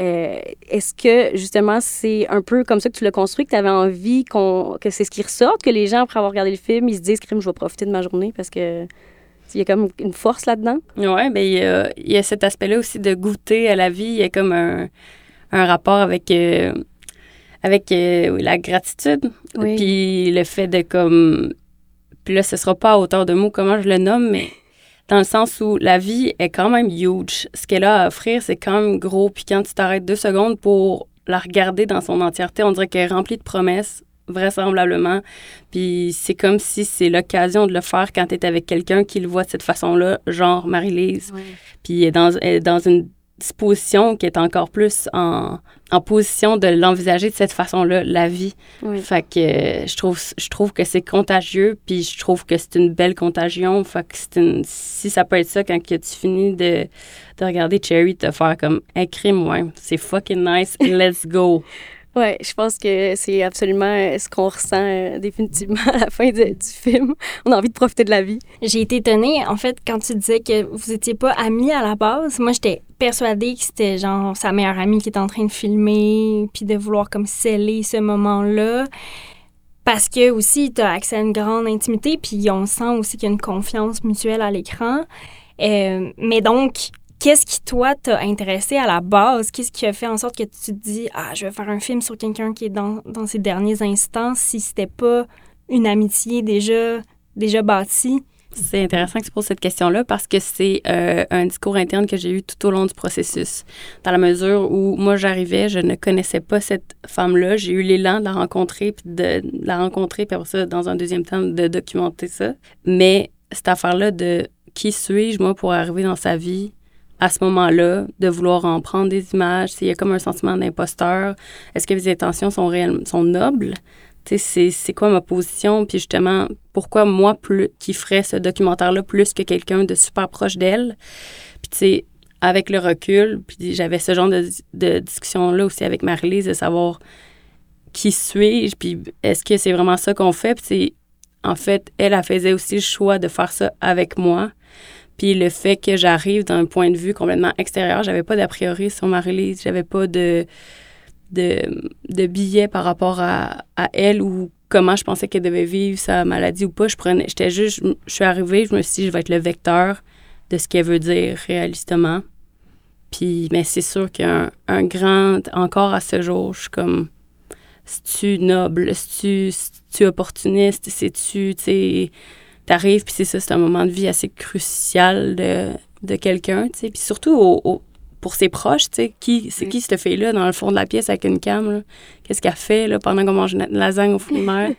Euh, Est-ce que, justement, c'est un peu comme ça que tu l'as construit, que tu avais envie qu'on, que c'est ce qui ressorte, que les gens, après avoir regardé le film, ils se disent « crime, je vais profiter de ma journée » parce que il y a comme une force là-dedans. Ouais, ben il y a, il y a cet aspect-là aussi de goûter à la vie. Il y a comme un, un rapport avec, euh, avec euh, oui, la gratitude. Oui. Puis le fait de comme. Puis là, ce sera pas à hauteur de mots comment je le nomme, mais dans le sens où la vie est quand même huge. Ce qu'elle a à offrir, c'est quand même gros. Puis quand tu t'arrêtes deux secondes pour la regarder dans son entièreté, on dirait qu'elle est remplie de promesses, vraisemblablement. Puis c'est comme si c'est l'occasion de le faire quand tu es avec quelqu'un qui le voit de cette façon-là, genre Marie-Lise. Puis elle est dans, elle est dans une disposition qui est encore plus en, en position de l'envisager de cette façon-là, la vie. Oui. Fait que euh, je trouve, je trouve que c'est contagieux, puis je trouve que c'est une belle contagion. Fait que c'est une, si ça peut être ça quand que tu finis de, de regarder Cherry te faire comme un crime, ouais, c'est fucking nice, let's go. Ouais, je pense que c'est absolument euh, ce qu'on ressent euh, définitivement à la fin de- du film. On a envie de profiter de la vie. J'ai été étonnée, en fait, quand tu disais que vous étiez pas amis à la base. Moi, j'étais persuadée que c'était genre sa meilleure amie qui était en train de filmer, puis de vouloir comme sceller ce moment-là. Parce que aussi, tu as accès à une grande intimité, puis on sent aussi qu'il y a une confiance mutuelle à l'écran. Euh, mais donc, qu'est-ce qui, toi, t'a intéressé à la base? Qu'est-ce qui a fait en sorte que tu te dis, ah, je vais faire un film sur quelqu'un qui est dans, dans ses derniers instants, si c'était pas une amitié déjà, déjà bâtie? C'est intéressant que tu poses cette question-là parce que c'est euh, un discours interne que j'ai eu tout au long du processus. Dans la mesure où moi, j'arrivais, je ne connaissais pas cette femme-là. J'ai eu l'élan de la rencontrer, puis de, de la rencontrer, puis après ça, dans un deuxième temps, de documenter ça. Mais cette affaire-là de qui suis-je, moi, pour arriver dans sa vie à ce moment-là, de vouloir en prendre des images, s'il y a comme un sentiment d'imposteur, est-ce que mes intentions sont réelles, sont nobles? C'est- quoi ma position, puis justement, pourquoi moi, plus, qui ferais ce documentaire-là plus que quelqu'un de super proche d'elle? Puis tu avec le recul, puis j'avais ce genre de, de discussion-là aussi avec Marie-Lise, de savoir qui suis-je, puis est-ce que c'est vraiment ça qu'on fait? Puis en fait, elle, elle faisait aussi le choix de faire ça avec moi. Puis le fait que j'arrive d'un point de vue complètement extérieur, j'avais pas d'a priori sur Marie-Lise, j'avais pas de, de, billets par rapport à, à elle ou comment je pensais qu'elle devait vivre sa maladie ou pas. Je prenais, j'étais juste, je, suis arrivée, je me suis dit, je vais être le vecteur de ce qu'elle veut dire réalistement. Puis, mais c'est sûr qu'un un grand, encore à ce jour, je suis comme, c'est-tu noble, c'est-tu c'est-tu opportuniste, c'est-tu, tu sais, t'arrives, puis c'est ça, c'est un moment de vie assez crucial de, de quelqu'un, tu sais. Puis surtout, au, au- pour ses proches, tu sais. Qui, c'est qui cette fille-là dans le fond de la pièce avec une cam, là? Qu'est-ce qu'elle fait, là, pendant qu'on mange une lasagne au fruits de mer?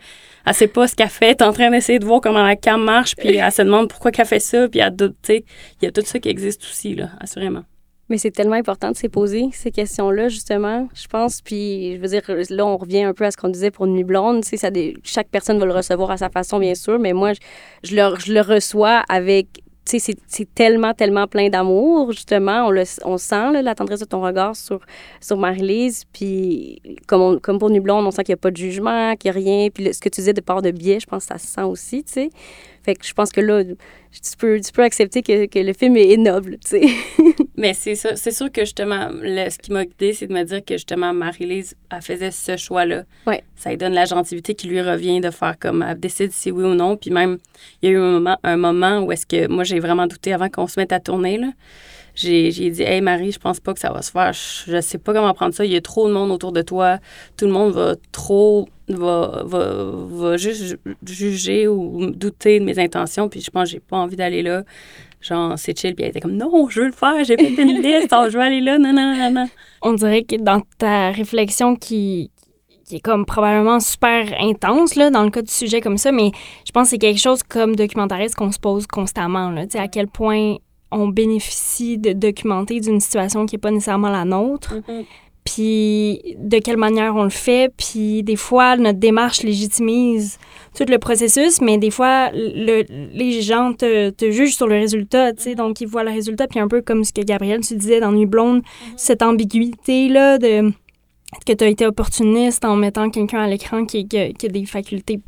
Elle sait pas ce qu'elle fait, elle est en train d'essayer de voir comment la cam marche, puis elle se demande pourquoi qu'elle fait ça, puis elle doute, tu sais. Il y a tout ça qui existe aussi, là, assurément. Mais c'est tellement important de se poser ces questions-là, justement, je pense. Puis, je veux dire, là, on revient un peu à ce qu'on disait pour Nuit Blonde. Tu sais, chaque personne va le recevoir à sa façon, bien sûr, mais moi, je, le, je le reçois avec. Tu sais, c'est- tellement, tellement plein d'amour, justement. On, le, on sent, là, la tendresse de ton regard sur, sur Marie-Lise. Puis, comme, on- comme pour Nuit Blonde, on sent qu'il n'y a pas de jugement, qu'il n'y a rien. Puis, ce que tu disais de part de biais, je pense que ça se sent aussi, tu sais. Fait que je pense que là, tu peux, tu peux accepter que, que le film est noble, tu sais. Mais c'est ça, c'est sûr que justement, le- ce qui m'a aidé, c'est de me dire que justement, Marie-Lise, elle faisait ce choix-là. Ouais. Ça lui donne la gentilité qui lui revient de faire comme, elle décide si oui ou non. Puis même, il y a eu un moment, un moment où est-ce que, moi, j'ai vraiment douté avant qu'on se mette à tourner, là. J'ai, dit, hey Marie, je pense pas que ça va se faire. Je, sais pas comment prendre ça. Il y a trop de monde autour de toi. Tout le monde va trop, va, va, va juste ju- juger ou douter de mes intentions. Puis je pense j'ai pas envie d'aller là. Genre, c'est chill. Puis elle était comme, non, je veux le faire. J'ai fait une liste. je veux aller là. Non, non, non, non. On dirait que dans ta réflexion qui, qui est comme probablement super intense là, dans le cas du sujet comme ça, mais je pense que c'est quelque chose comme documentariste qu'on se pose constamment. Là, à quel point on bénéficie de documenter d'une situation qui n'est pas nécessairement la nôtre, puis de quelle manière on le fait, puis des fois, notre démarche légitimise tout le processus, mais des fois, le- les gens te, te jugent sur le résultat, tu sais, donc ils voient le résultat, puis un peu comme ce que Gabrielle, tu disais dans Nuit Blonde, cette ambiguïté-là de que tu as été opportuniste en mettant quelqu'un à l'écran qui, qui, a- qui a des facultés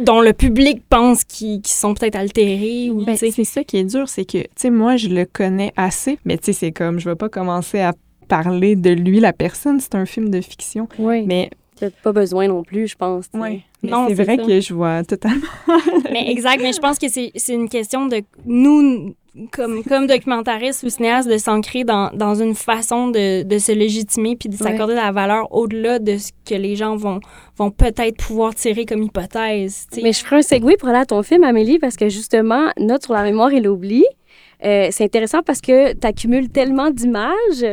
dont le public pense qui, qui sont peut-être altérées ou Ben, c'est ça qui est dur, c'est que, tu sais, moi, je le connais assez, mais tu sais, c'est comme, je vais pas commencer à parler de lui, la personne, c'est un film de fiction. Oui. Mais, pas besoin non plus, je pense. mais Non, c'est vrai ça. que je vois totalement. Mais exact, mais je pense que c'est une question de nous, comme, comme documentaristes ou cinéastes, de s'ancrer dans, dans une façon de, de se légitimer puis de s'accorder la valeur au-delà de ce que les gens vont, vont peut-être pouvoir tirer comme hypothèse. tu sais. Mais je ferai un segue pour aller à ton film, Amélie, parce que justement, Note sur la mémoire et l'oubli, euh, c'est intéressant parce que tu accumules tellement d'images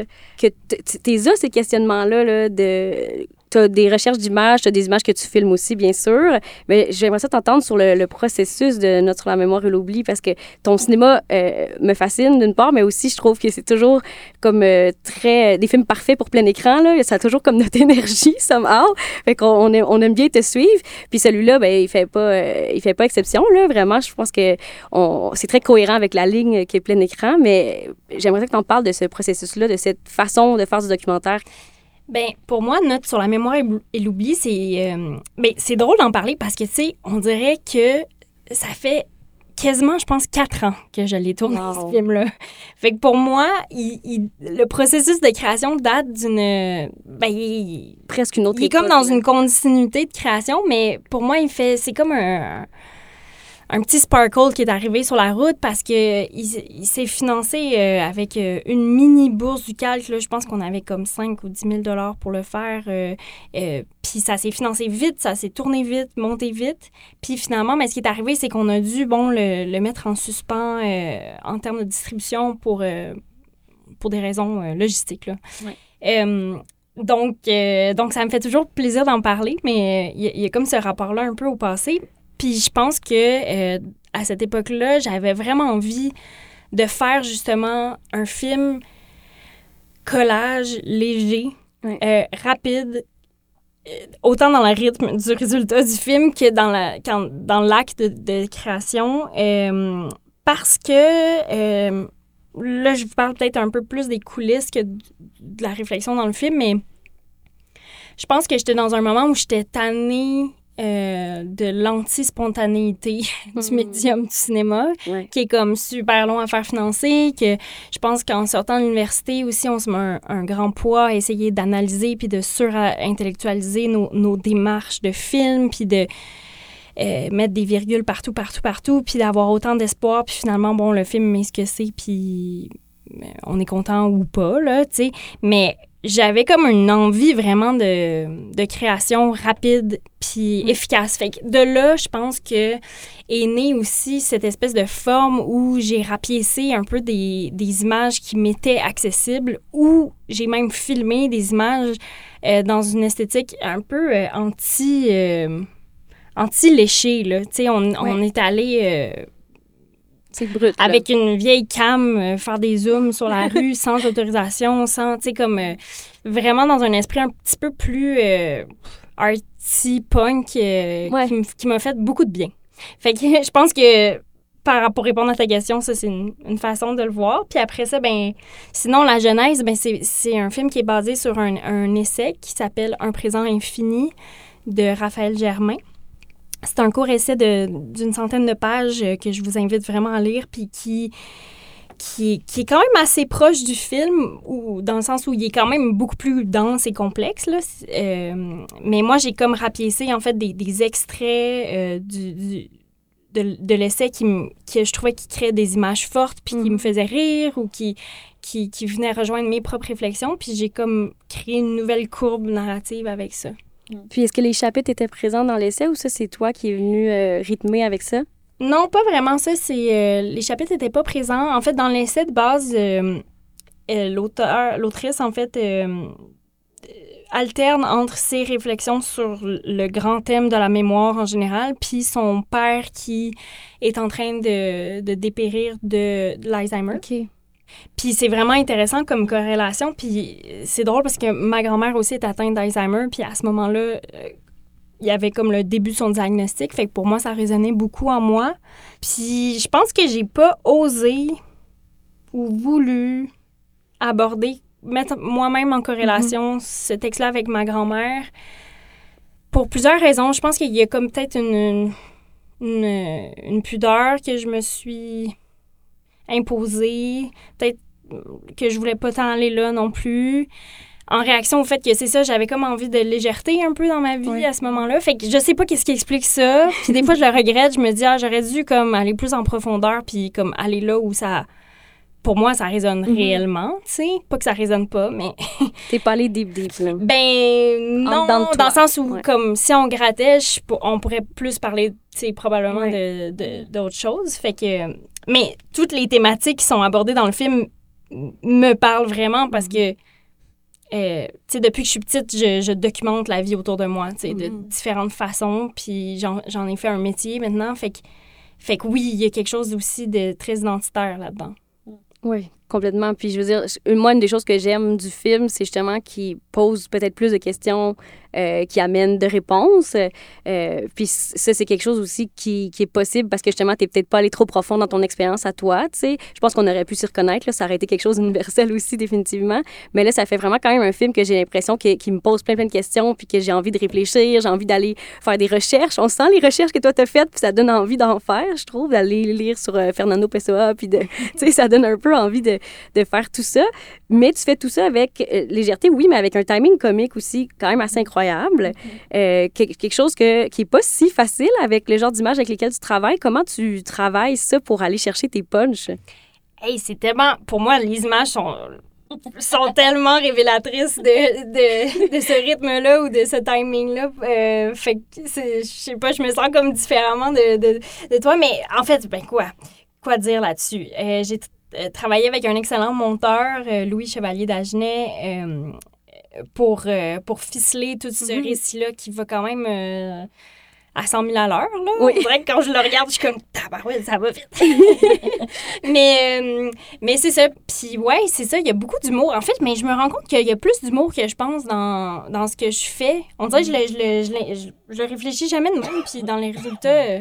que tu as ces questionnements-là là, de... Tu as des recherches d'images, tu as des images que tu filmes aussi, bien sûr. Mais j'aimerais ça t'entendre sur le, processus de sur la mémoire et l'oubli parce que ton cinéma euh, me fascine d'une part, mais aussi je trouve que c'est toujours comme euh, très. des films parfaits pour plein écran. Là. Ça a toujours comme notre énergie, somehow. Fait qu'on on aime, on aime bien te suivre. Puis celui-là, ben, il fait pas, euh, il fait pas exception, là. Vraiment, je pense que c'est très cohérent avec la ligne qui est plein écran, mais j'aimerais que tu en parles de ce processus-là, de cette façon de faire du documentaire. Ben, pour moi, Note sur la mémoire et bl- et l'oubli, c'est euh, ben, c'est drôle d'en parler parce que, tu sais, on dirait que ça fait quasiment, je pense, quatre ans que je l'ai tourné, Wow. ce film-là. Fait que pour moi, il- il- le processus de création date d'une... Ben, il, Presque une autre il est comme dans là. une continuité de création, mais pour moi, il fait... C'est comme un... Un petit sparkle qui est arrivé sur la route parce que il, il s'est financé euh, avec euh, une mini bourse du calque. là. Je pense qu'on avait comme 5 ou 10 000 dollars pour le faire. euh, Puis ça s'est financé vite, ça s'est tourné vite, monté vite. Puis finalement, mais ce qui est arrivé, c'est qu'on a dû bon, le, le mettre en suspens en termes de distribution pour, pour des raisons logistiques. Là. Ouais. Donc, donc, ça me fait toujours plaisir d'en parler, mais il y, y a comme ce rapport-là un peu au passé. Puis je pense que euh, à cette époque-là, j'avais vraiment envie de faire justement un film collage léger, euh, rapide, euh, autant dans le rythme du résultat du film que dans la quand- dans l'acte de, de création, euh, parce que là, je vous parle peut-être un peu plus des coulisses que de la réflexion dans le film, mais je pense que j'étais dans un moment où j'étais tannée euh, de l'anti-spontanéité du Mhm. médium du cinéma, Ouais. qui est comme super long à faire financer, que je pense qu'en sortant de l'université aussi, on se met un, un grand poids à essayer d'analyser puis de sur-intellectualiser nos, nos démarches de film, puis de euh, mettre des virgules partout, partout, partout, puis d'avoir autant d'espoir, puis finalement, bon, le film est ce que c'est, puis euh, on est content ou pas, là, tu sais. Mais j'avais comme une envie vraiment de, de création rapide puis efficace. Fait que de là, je pense que est née aussi cette espèce de forme où j'ai rapiécé un peu des, des images qui m'étaient accessibles ou j'ai même filmé des images euh, dans une esthétique un peu euh, anti... euh, anti-léchée, là. Tu sais, on, on est allé... C'est brut. là. avec une vieille cam, euh, faire des zooms sur la rue sans autorisation, sans, tu sais, comme euh, vraiment dans un esprit un petit peu plus euh, arty punk euh, Ouais. qui m'a fait beaucoup de bien. Fait que je pense que par, pour répondre à ta question, ça, c'est une, une façon de le voir. Puis après ça, ben, sinon, la genèse, ben, c'est c'est un film qui est basé sur un, un essai qui s'appelle Un présent infini de Raphaël Germain. C'est un court essai de- d'une centaine de pages euh, que je vous invite vraiment à lire, puis qui, qui, qui est quand même assez proche du film, ou, dans le sens où il est quand même beaucoup plus dense et complexe. Là. Euh, mais moi, j'ai comme rapiécé en fait des, des extraits euh, du, du- de, de l'essai qui, que je trouvais qui créait des images fortes, puis qui me faisaient rire, ou qui, qui, qui venaient rejoindre mes propres réflexions. Puis j'ai comme créé une nouvelle courbe narrative avec ça. Puis est-ce que les chapitres étaient présents dans l'essai ou ça, c'est toi qui es venu euh, rythmer avec ça? Non, pas vraiment ça. C'est euh, les chapitres n'étaient pas présents. En fait, dans l'essai de base, euh, l'auteur, l'autrice en fait alterne entre ses réflexions sur le grand thème de la mémoire en général, puis son père qui est en train de, de dépérir de, de l'Alzheimer. Puis c'est vraiment intéressant comme corrélation. Puis c'est drôle parce que ma grand-mère aussi est atteinte d'Alzheimer. Puis à ce moment-là, euh, il y avait comme le début de son diagnostic. Fait que pour moi, ça résonnait beaucoup en moi. Puis je pense que j'ai pas osé ou voulu aborder, mettre moi-même en corrélation ce texte-là avec ma grand-mère pour plusieurs raisons. Je pense qu'il y a comme peut-être une, une, une pudeur que je me suis imposée. Peut-être que je voulais pas tant aller là non plus. En réaction au fait que c'est ça, j'avais comme envie de légèreté un peu dans ma vie Oui. à ce moment-là. Fait que je sais pas qu'est-ce qui explique ça. Puis des fois, je le regrette. Je me dis, ah, j'aurais dû comme aller plus en profondeur puis comme aller là où ça... Pour moi, ça résonne Mhm. réellement, tu sais. Pas que ça résonne pas, mais... T'es pas allé deep deep, là. Ben non, toi. dans le sens où, Ouais. comme, si on grattait, je on pourrait plus parler, tu sais, probablement Ouais. de- de- d'autres choses. Fait que... Mais toutes les thématiques qui sont abordées dans le film me parlent vraiment parce que, euh, tu sais, depuis que je suis petite, je, je documente la vie autour de moi, tu sais, de Mhm. différentes façons. Puis j'en ai fait un métier maintenant. Fait que, fait que oui, il y a quelque chose aussi de très identitaire là-dedans. Oui, complètement. Puis je veux dire, moi, une des choses que j'aime du film, c'est justement qu'il pose peut-être plus de questions, euh, qui amène de réponses. Euh, puis ça, c'est quelque chose aussi qui, qui est possible parce que justement, tu peut-être pas allé trop profond dans ton expérience à toi, tu sais. Je pense qu'on aurait pu s'y reconnaître, là, ça aurait été quelque chose d'universel aussi, définitivement. Mais là, ça fait vraiment quand même un film que j'ai l'impression qui me pose plein, plein de questions, puis que j'ai envie de réfléchir, j'ai envie d'aller faire des recherches. On sent les recherches que toi, t'as faites, puis ça donne envie d'en faire, je trouve, d'aller lire sur euh, Fernando Pessoa, puis de, ça donne un peu envie de, de faire tout ça. Mais tu fais tout ça avec légèreté, oui, mais avec un timing comique aussi quand même assez incroyable. Euh, que- quelque chose que, qui n'est pas si facile avec le genre d'images avec lesquelles tu travailles. Comment tu travailles ça pour aller chercher tes punchs? Hey, c'est tellement. Pour moi, les images sont, sont tellement révélatrices de, de, de ce rythme-là ou de ce timing-là. Euh, fait que, je sais pas, je me sens comme différemment de, de, de toi. Mais en fait, ben quoi? Quoi dire là-dessus? Euh, J'ai euh, travaillé avec un excellent monteur, euh, Louis Chevalier d'Agenais. Pour, euh, pour ficeler tout ce Mhm. récit-là qui va quand même euh, à 100 000 à l'heure. Oui. On dirait que quand je le regarde, je suis comme, tabarouette, ça va vite. mais euh, mais c'est ça. Puis ouais, c'est ça, il y a beaucoup d'humour. En fait, mais je me rends compte qu'il y a plus d'humour que je pense dans, dans ce que je fais. On dirait que je le, je le, je le, je- je le réfléchis jamais de même. Puis dans les résultats,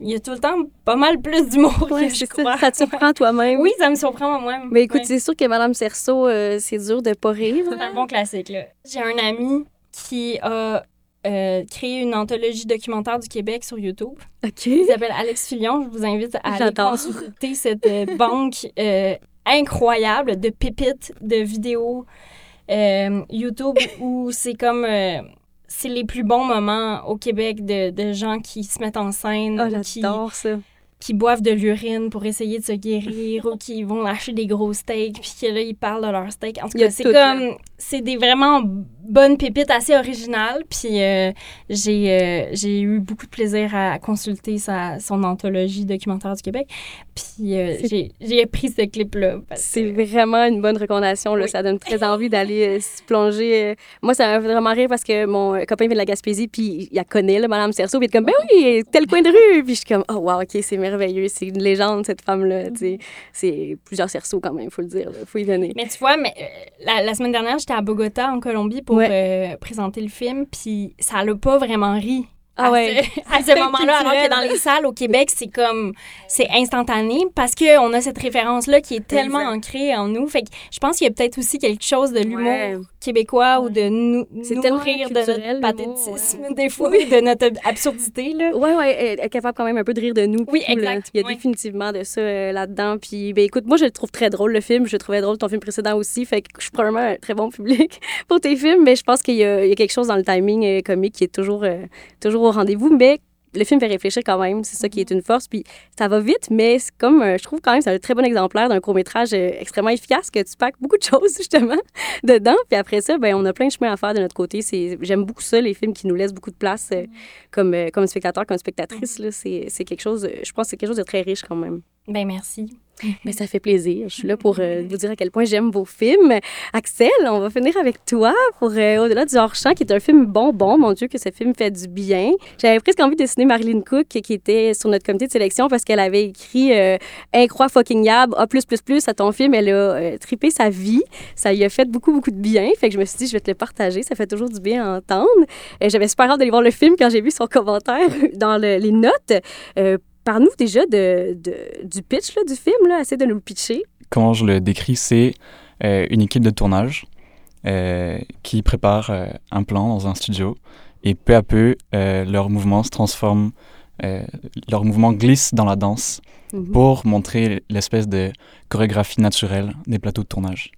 il y a tout le temps pas mal plus d'humour Ouais, que je crois. ça. Ça te surprend toi-même? Oui, ça me surprend moi-même. Mais écoute, Ouais. c'est sûr que Madame Cerceau, euh, c'est dur de pas rire. C'est un bon classique, là. J'ai un ami qui a euh, créé une anthologie documentaire du Québec sur YouTube. OK. Il s'appelle Alex Fillon. Je vous invite à aller consulter cette euh, banque incroyable de pépites de vidéos YouTube où c'est comme... c'est les plus bons moments au Québec de, de gens qui se mettent en scène, Oh, ou qui, j'adore ça. qui boivent de l'urine pour essayer de se guérir ou qui vont lâcher des gros steaks puis que là, ils parlent de leur steak. En tout cas, c'est comme... C'est des vraiment bonnes pépites assez originales. Puis euh, j'ai euh, j'ai eu beaucoup de plaisir à consulter sa, son anthologie documentaire du Québec. Puis euh, j'ai j'ai pris ce clip-là. C'est que- vraiment une bonne recommandation. Là. Oui. Ça donne très envie d'aller se plonger. Moi, ça m'a vraiment rire parce que mon copain vient de la Gaspésie, puis il la connaît, là, Madame Cerceau, puis il est comme, ben oui, tel coin de rue. Puis je suis comme, oh, wow, OK, c'est merveilleux. C'est une légende, cette femme-là. sais. C'est plusieurs cerceaux quand même, il faut le dire. Il faut y donner. Mais tu vois, mais, la, la semaine dernière, j'étais à Bogota, en Colombie, pour euh, présenter le film, puis ça l'a pas vraiment ri. Ah ouais. à ce moment-là, alors que dans les salles au Québec, c'est comme, c'est instantané parce qu'on a cette référence-là qui est tellement Exact. ancrée en nous. Fait que je pense qu'il y a peut-être aussi quelque chose de l'humour Ouais. québécois ou de nous, C'est nous rire de culturel, notre l'humour, pathétisme, des fois, de notre absurdité, là. Ouais, ouais, est capable quand même un peu de rire de nous. Oui, là. exact, Il y a définitivement de ça euh, là-dedans. Puis, ben écoute, moi, je le trouve très drôle, le film. Je le trouvais drôle ton film précédent aussi. Fait que je suis probablement un très bon public pour tes films. Mais je pense qu'il y, a il y a quelque chose dans le timing euh, comique qui est toujours, euh, toujours au rendez-vous. Mais le film fait réfléchir quand même. C'est ça qui est une force. Puis ça va vite, mais comme, euh, je trouve quand même, c'est un très bon exemplaire d'un court-métrage euh, extrêmement efficace que tu packs beaucoup de choses, justement, dedans. Puis après ça, ben on a plein de chemin à faire de notre côté. C'est, j'aime beaucoup ça, les films qui nous laissent beaucoup de place euh, comme, euh, comme spectateur, comme spectatrice. là. C'est, c'est quelque chose, je pense que c'est quelque chose de très riche quand même. Ben, merci. Mais ça fait plaisir. Je suis là pour euh, vous dire à quel point j'aime vos films. Axel, on va finir avec toi pour euh, Au-delà du hors-champ, qui est un film bonbon. Mon Dieu, que ce film fait du bien. J'avais presque envie de dessiner Marilyn Cook, qui était sur notre comité de sélection parce qu'elle avait écrit euh, Incroix fucking yab, A+++ à ton film. Elle a euh, trippé sa vie. Ça lui a fait beaucoup, beaucoup de bien. Fait que je me suis dit, je vais te le partager. Ça fait toujours du bien à entendre. J'avais super hâte d'aller voir le film quand j'ai vu son commentaire dans le- les notes. Parle-nous déjà de, de- du pitch là, du film. Là. Essaie de nous le pitcher. Comment je le décris, c'est euh, une équipe de tournage euh, qui prépare euh, un plan dans un studio et peu à peu, leur mouvement se transforme, leur mouvement glisse dans la danse pour montrer l'espèce de chorégraphie naturelle des plateaux de tournage.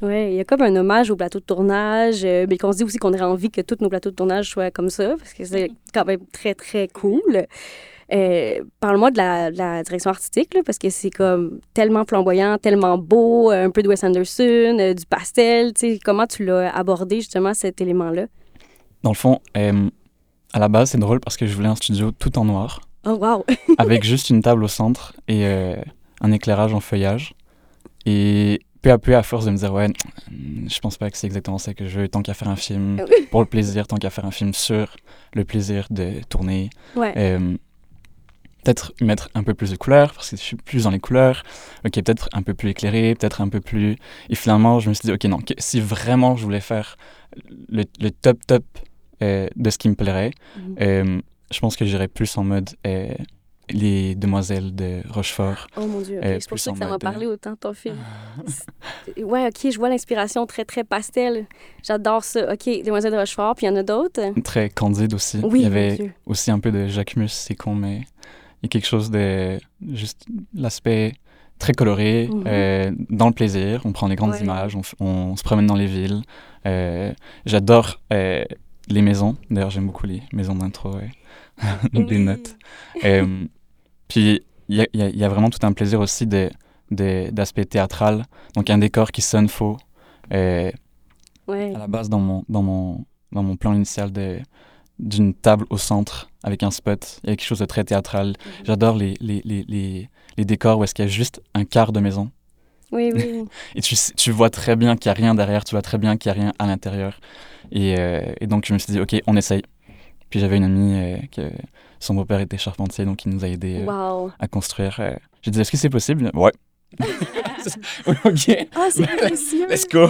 Oui, il y a comme un hommage au plateau de tournage, euh, mais qu'on se dit aussi qu'on aurait envie que tous nos plateaux de tournage soient comme ça, parce que c'est quand même très, très cool. Euh, Parle-moi de la, de la direction artistique, là, parce que c'est comme tellement flamboyant, tellement beau, euh, un peu de Wes Anderson, euh, du pastel. Comment tu l'as abordé, justement, cet élément-là? Dans le fond, euh, à la base, c'est drôle parce que je voulais un studio tout en noir, Oh, wow! avec juste une table au centre et un éclairage en feuillage. Et peu à peu, à force de me dire, ouais, je pense pas que c'est exactement ça que je veux, tant qu'à faire un film pour le plaisir, tant qu'à faire un film sur le plaisir de tourner. Ouais. Euh, peut-être mettre un peu plus de couleurs, parce que je suis plus dans les couleurs. Ok, peut-être un peu plus éclairé, peut-être un peu plus... Et finalement, je me suis dit, ok, non, que- si vraiment je voulais faire le, le top top euh, de ce qui me plairait, Mhm. euh, je pense que j'irais plus en mode euh, les demoiselles de Rochefort. Oh mon Dieu, c'est pour ça que ça m'a parlé autant de ton film. Ouais, ok, je vois l'inspiration très, très pastel. J'adore ça. Ok, Demoiselle de Rochefort, puis il y en a d'autres? Très candide aussi. Oui, Il y avait aussi un peu de Jacques Mus, c'est con, mais y a quelque chose de juste l'aspect très coloré, Mhm. euh, dans le plaisir. On prend des grandes Ouais. images, on, se promène dans les villes. Euh, J'adore euh, les maisons. D'ailleurs, j'aime beaucoup les maisons d'intro, des notes. Puis, il y a, y y vraiment tout un plaisir aussi d'aspect théâtral. Donc, un décor qui sonne faux. Ouais. à la base dans mon, dans mon, dans mon plan initial de, d'une table au centre avec un spot. Il y a quelque chose de très théâtral. Mhm. J'adore les, les, les, les, décors où est-ce qu'il y a juste un quart de maison. Oui, oui. Et tu, tu vois très bien qu'il n'y a rien derrière, tu vois très bien qu'il n'y a rien à l'intérieur. Et, euh, et donc je me suis dit, ok, on essaye. Puis j'avais une amie euh, que son beau-père était charpentier, donc il nous a aidés euh, Wow. à construire. J'ai dit, est-ce que c'est possible? Ouais. Oui, ok, Ah, c'est précieux! let's go.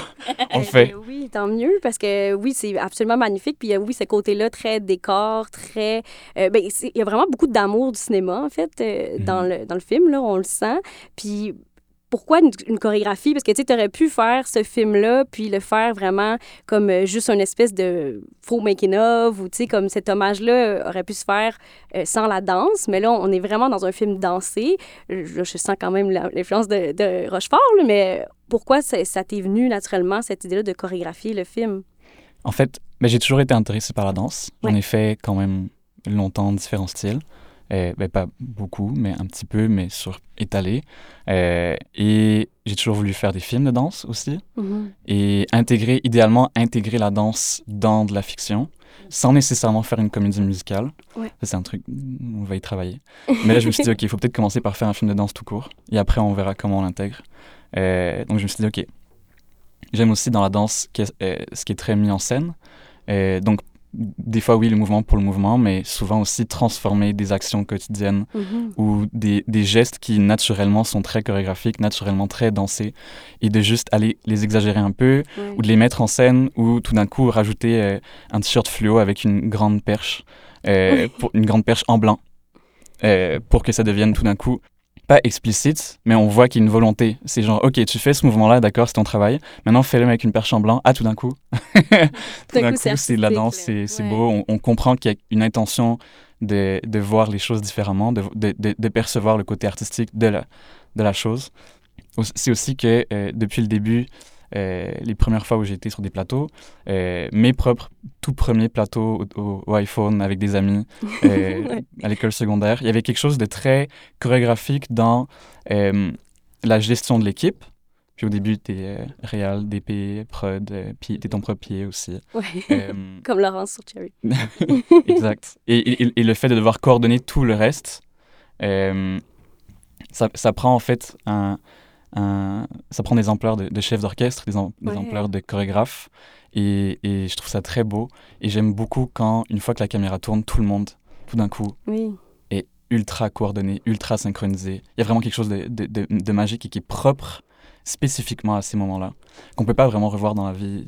On le fait. oui, tant mieux, parce que oui, c'est absolument magnifique. Puis euh, oui, ce côté-là, très décor, très... euh, ben, il y a vraiment beaucoup d'amour du cinéma, en fait, euh, dans, le, dans le film, là, on le sent. Puis pourquoi une, une chorégraphie? Parce que, tu aurais pu faire ce film-là, puis le faire vraiment comme euh, juste une espèce de faux making-of, ou, tu sais, comme cet hommage-là euh, aurait pu se faire euh, sans la danse. Mais là, on est vraiment dans un film dansé. Je sens quand même l'influence de, de Rochefort, là, mais pourquoi ça, ça t'est venu naturellement, cette idée-là de chorégraphier le film? En fait, ben, j'ai toujours été intéressé par la danse. J'en Ouais. ai fait quand même longtemps différents styles. Euh, ben, pas beaucoup, mais un petit peu, mais sur étalé. Euh, et j'ai toujours voulu faire des films de danse aussi. Mhm. Et intégrer, idéalement, intégrer la danse dans de la fiction, sans nécessairement faire une comédie musicale. Ouais. Ça, c'est un truc, on va y travailler. Mais là, je me suis dit, OK, il faut peut-être commencer par faire un film de danse tout court. Et après, on verra comment on l'intègre. Euh, donc, je me suis dit, OK. J'aime aussi dans la danse ce qui est très mis en scène. Euh, donc, des fois, oui, le mouvement pour le mouvement, mais souvent aussi transformer des actions quotidiennes Mhm. ou des, des gestes qui naturellement sont très chorégraphiques, naturellement très dansés, et de juste aller les exagérer un peu, Ouais. ou de les mettre en scène, ou tout d'un coup rajouter euh, un t-shirt fluo avec une grande perche, euh, pour, une grande perche en blanc, euh, pour que ça devienne tout d'un coup pas explicite, mais on voit qu'il y a une volonté. C'est genre, ok, tu fais ce mouvement-là, d'accord, c'est ton travail. Maintenant, fais-le avec une perche en blanc. Ah, tout d'un coup, tout d'un coup, c'est de la danse, c'est Ouais. beau. On, on comprend qu'il y a une intention de, de voir les choses différemment, de, de, de- de percevoir le côté artistique de la, de la chose. C'est aussi que euh, depuis le début, euh, les premières fois où été sur des plateaux, euh, mes propres tout premiers plateaux au, iPhone avec des amis euh, Ouais. à l'école secondaire, il y avait quelque chose de très chorégraphique dans la gestion de l'équipe. Puis au début, tu es réal, DP, prod, tu ton propre pied aussi. Ouais. Comme Laurence sur Cherry. exact. Et, et- et le fait de devoir coordonner tout le reste, ça, ça prend en fait un- ça prend des ampleurs de, de chef d'orchestre, des, am- des Ouais. ampleurs de chorégraphe. Et, et je trouve ça très beau. Et j'aime beaucoup quand, une fois que la caméra tourne, tout le monde, tout d'un coup, Oui. est ultra coordonné, ultra synchronisé. Il y a vraiment quelque chose de, de- magique et qui est propre spécifiquement à ces moments-là, qu'on peut pas vraiment revoir dans la vie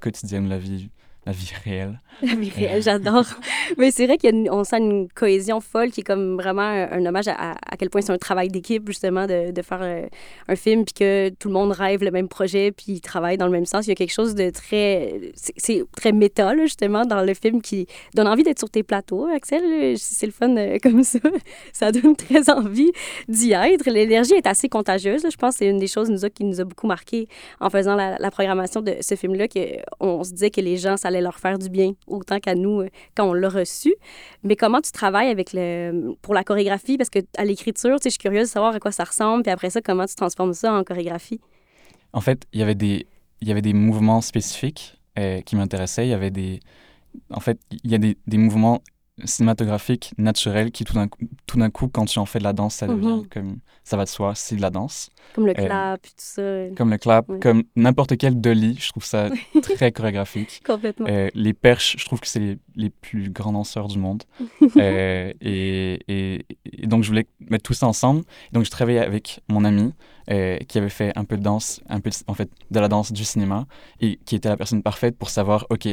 quotidienne, la vie, la vie réelle. La vie réelle, j'adore. Mais c'est vrai qu'on sent une cohésion folle qui est comme vraiment un, un hommage à, à- quel point c'est un travail d'équipe, justement, de, de faire un film, puis que tout le monde rêve le même projet, puis ils travaillent dans le même sens. Il y a quelque chose de très... C'est très méta, là, justement, dans le film qui donne envie d'être sur tes plateaux, Axel. C'est le fun euh, comme ça. Ça donne très envie d'y être. L'énergie est assez contagieuse. là. Je pense que c'est une des choses nous a- qui nous a beaucoup marqué en faisant la, la programmation de ce film-là, qu'on se disait que les gens, ça allait leur faire du bien, autant qu'à nous euh, quand on l'a reçu. Mais comment tu travailles avec le, pour la chorégraphie? Parce que à l'écriture, tu sais, je suis curieuse de savoir à quoi ça ressemble, puis après ça, comment tu transformes ça en chorégraphie? En fait, il y avait des, il y avait des mouvements spécifiques euh, qui m'intéressaient. Il y avait des... En fait, il y a des, des mouvements cinématographiques naturels qui, tout d'un coup, tout d'un coup, quand tu en fais de la danse, ça devient Mhm. comme... Ça va de soi, c'est de la danse. Comme le Euh, clap, puis tout ça. Comme le clap, Ouais. comme n'importe quel dolly, je trouve ça très chorégraphique. Complètement. Euh, les perches, je trouve que c'est les, les plus grands danseurs du monde. Euh, et, et- et donc, je voulais mettre tout ça ensemble. Donc, je travaillais avec mon ami euh, qui avait fait un peu de danse, un peu de- en fait, de la danse du cinéma, et qui était la personne parfaite pour savoir, OK,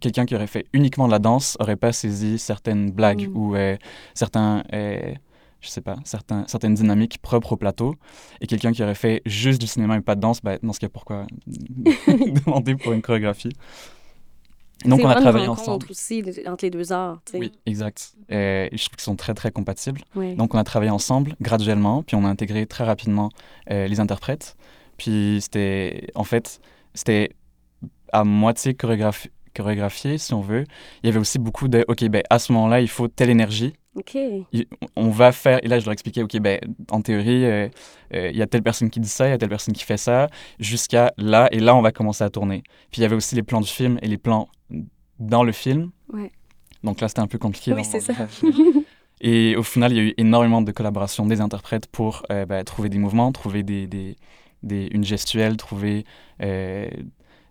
quelqu'un qui aurait fait uniquement de la danse aurait pas saisi certaines blagues Mm. ou certains... je sais pas, certains, certaines dynamiques propres au plateau. Et quelqu'un qui aurait fait juste du cinéma et pas de danse, bah, dans ce cas, pourquoi demander pour une chorégraphie? Donc, on a travaillé rencontre ensemble. aussi entre les deux arts. Oui, exact. Je trouve qu'ils sont très, très compatibles. Donc, on a travaillé ensemble graduellement, puis on a intégré très rapidement euh, les interprètes. Puis, c'était, en fait, c'était à moitié chorégraphi- chorégraphié, si on veut. Il y avait aussi beaucoup de, OK, ben, à ce moment-là, il faut telle énergie. OK. Il- on va faire, et là je leur expliquais, ok, ben, en théorie, euh, euh, il y a telle personne qui dit ça, il y a telle personne qui fait ça, jusqu'à là, et là on va commencer à tourner. Puis il y avait aussi les plans du film et les plans dans le film. Ouais. Donc là c'était un peu compliqué. Oui, c'est ça. Et au final, il y a eu énormément de collaborations des interprètes pour euh, ben, trouver des mouvements, trouver des, des, des- une gestuelle, trouver.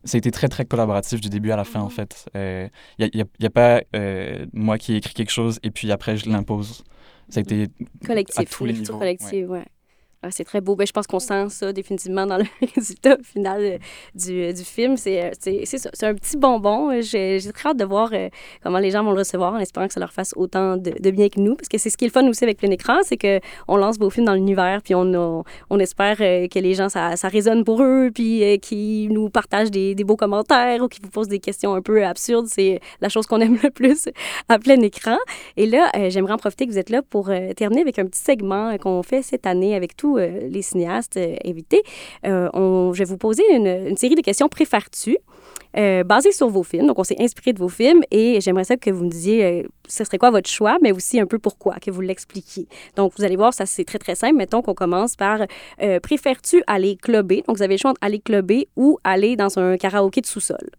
Euh, ça a été très, très collaboratif du début à la fin, en fait. Il n'y a, y a- y a pas euh, moi qui ai écrit quelque chose et puis après je l'impose. Ça a été à Collectif, tous les niveaux, collective, ouais. Ah, c'est très beau. Ben, je pense qu'on sent ça définitivement dans le résultat final euh, du, du film. C'est euh, c'est- un petit bonbon. Euh, J'ai très hâte de voir euh, comment les gens vont le recevoir en espérant que ça leur fasse autant de, de bien que nous. Parce que c'est ce qui est le fun aussi avec plein écran, c'est qu'on lance vos films dans l'univers, puis on, a- on espère euh, que les gens, ça, ça résonne pour eux, puis euh, qu'ils nous partagent des, des beaux commentaires ou qu'ils vous posent des questions un peu absurdes. C'est la chose qu'on aime le plus à plein écran. Et là, euh, j'aimerais en profiter que vous êtes là pour euh, terminer avec un petit segment euh, qu'on fait cette année avec tous euh, les cinéastes euh, invités. Euh, je vais vous poser une, série de questions préfères-tu. euh, basé sur vos films. Donc, on s'est inspiré de vos films et j'aimerais ça que vous me disiez ce serait quoi votre choix, mais aussi un peu pourquoi, que vous l'expliquiez. Donc, vous allez voir, ça c'est très, très simple. Mettons qu'on commence par euh, préfères-tu aller clubber? Donc, vous avez le choix entre aller clubber ou aller dans un karaoké de sous-sol.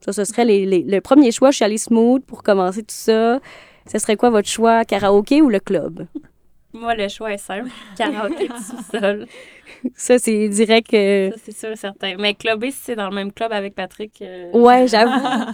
Ça, ce serait le premier choix. Je suis allée smooth pour commencer tout ça. Ce serait quoi votre choix, karaoké ou le club? Moi, le choix est simple. Karaoké sous-sol. Ça, c'est direct. euh, Ça, c'est sûr et certain. Mais clubber, si c'est dans le même club avec Patrick. euh, Ouais, j'avoue.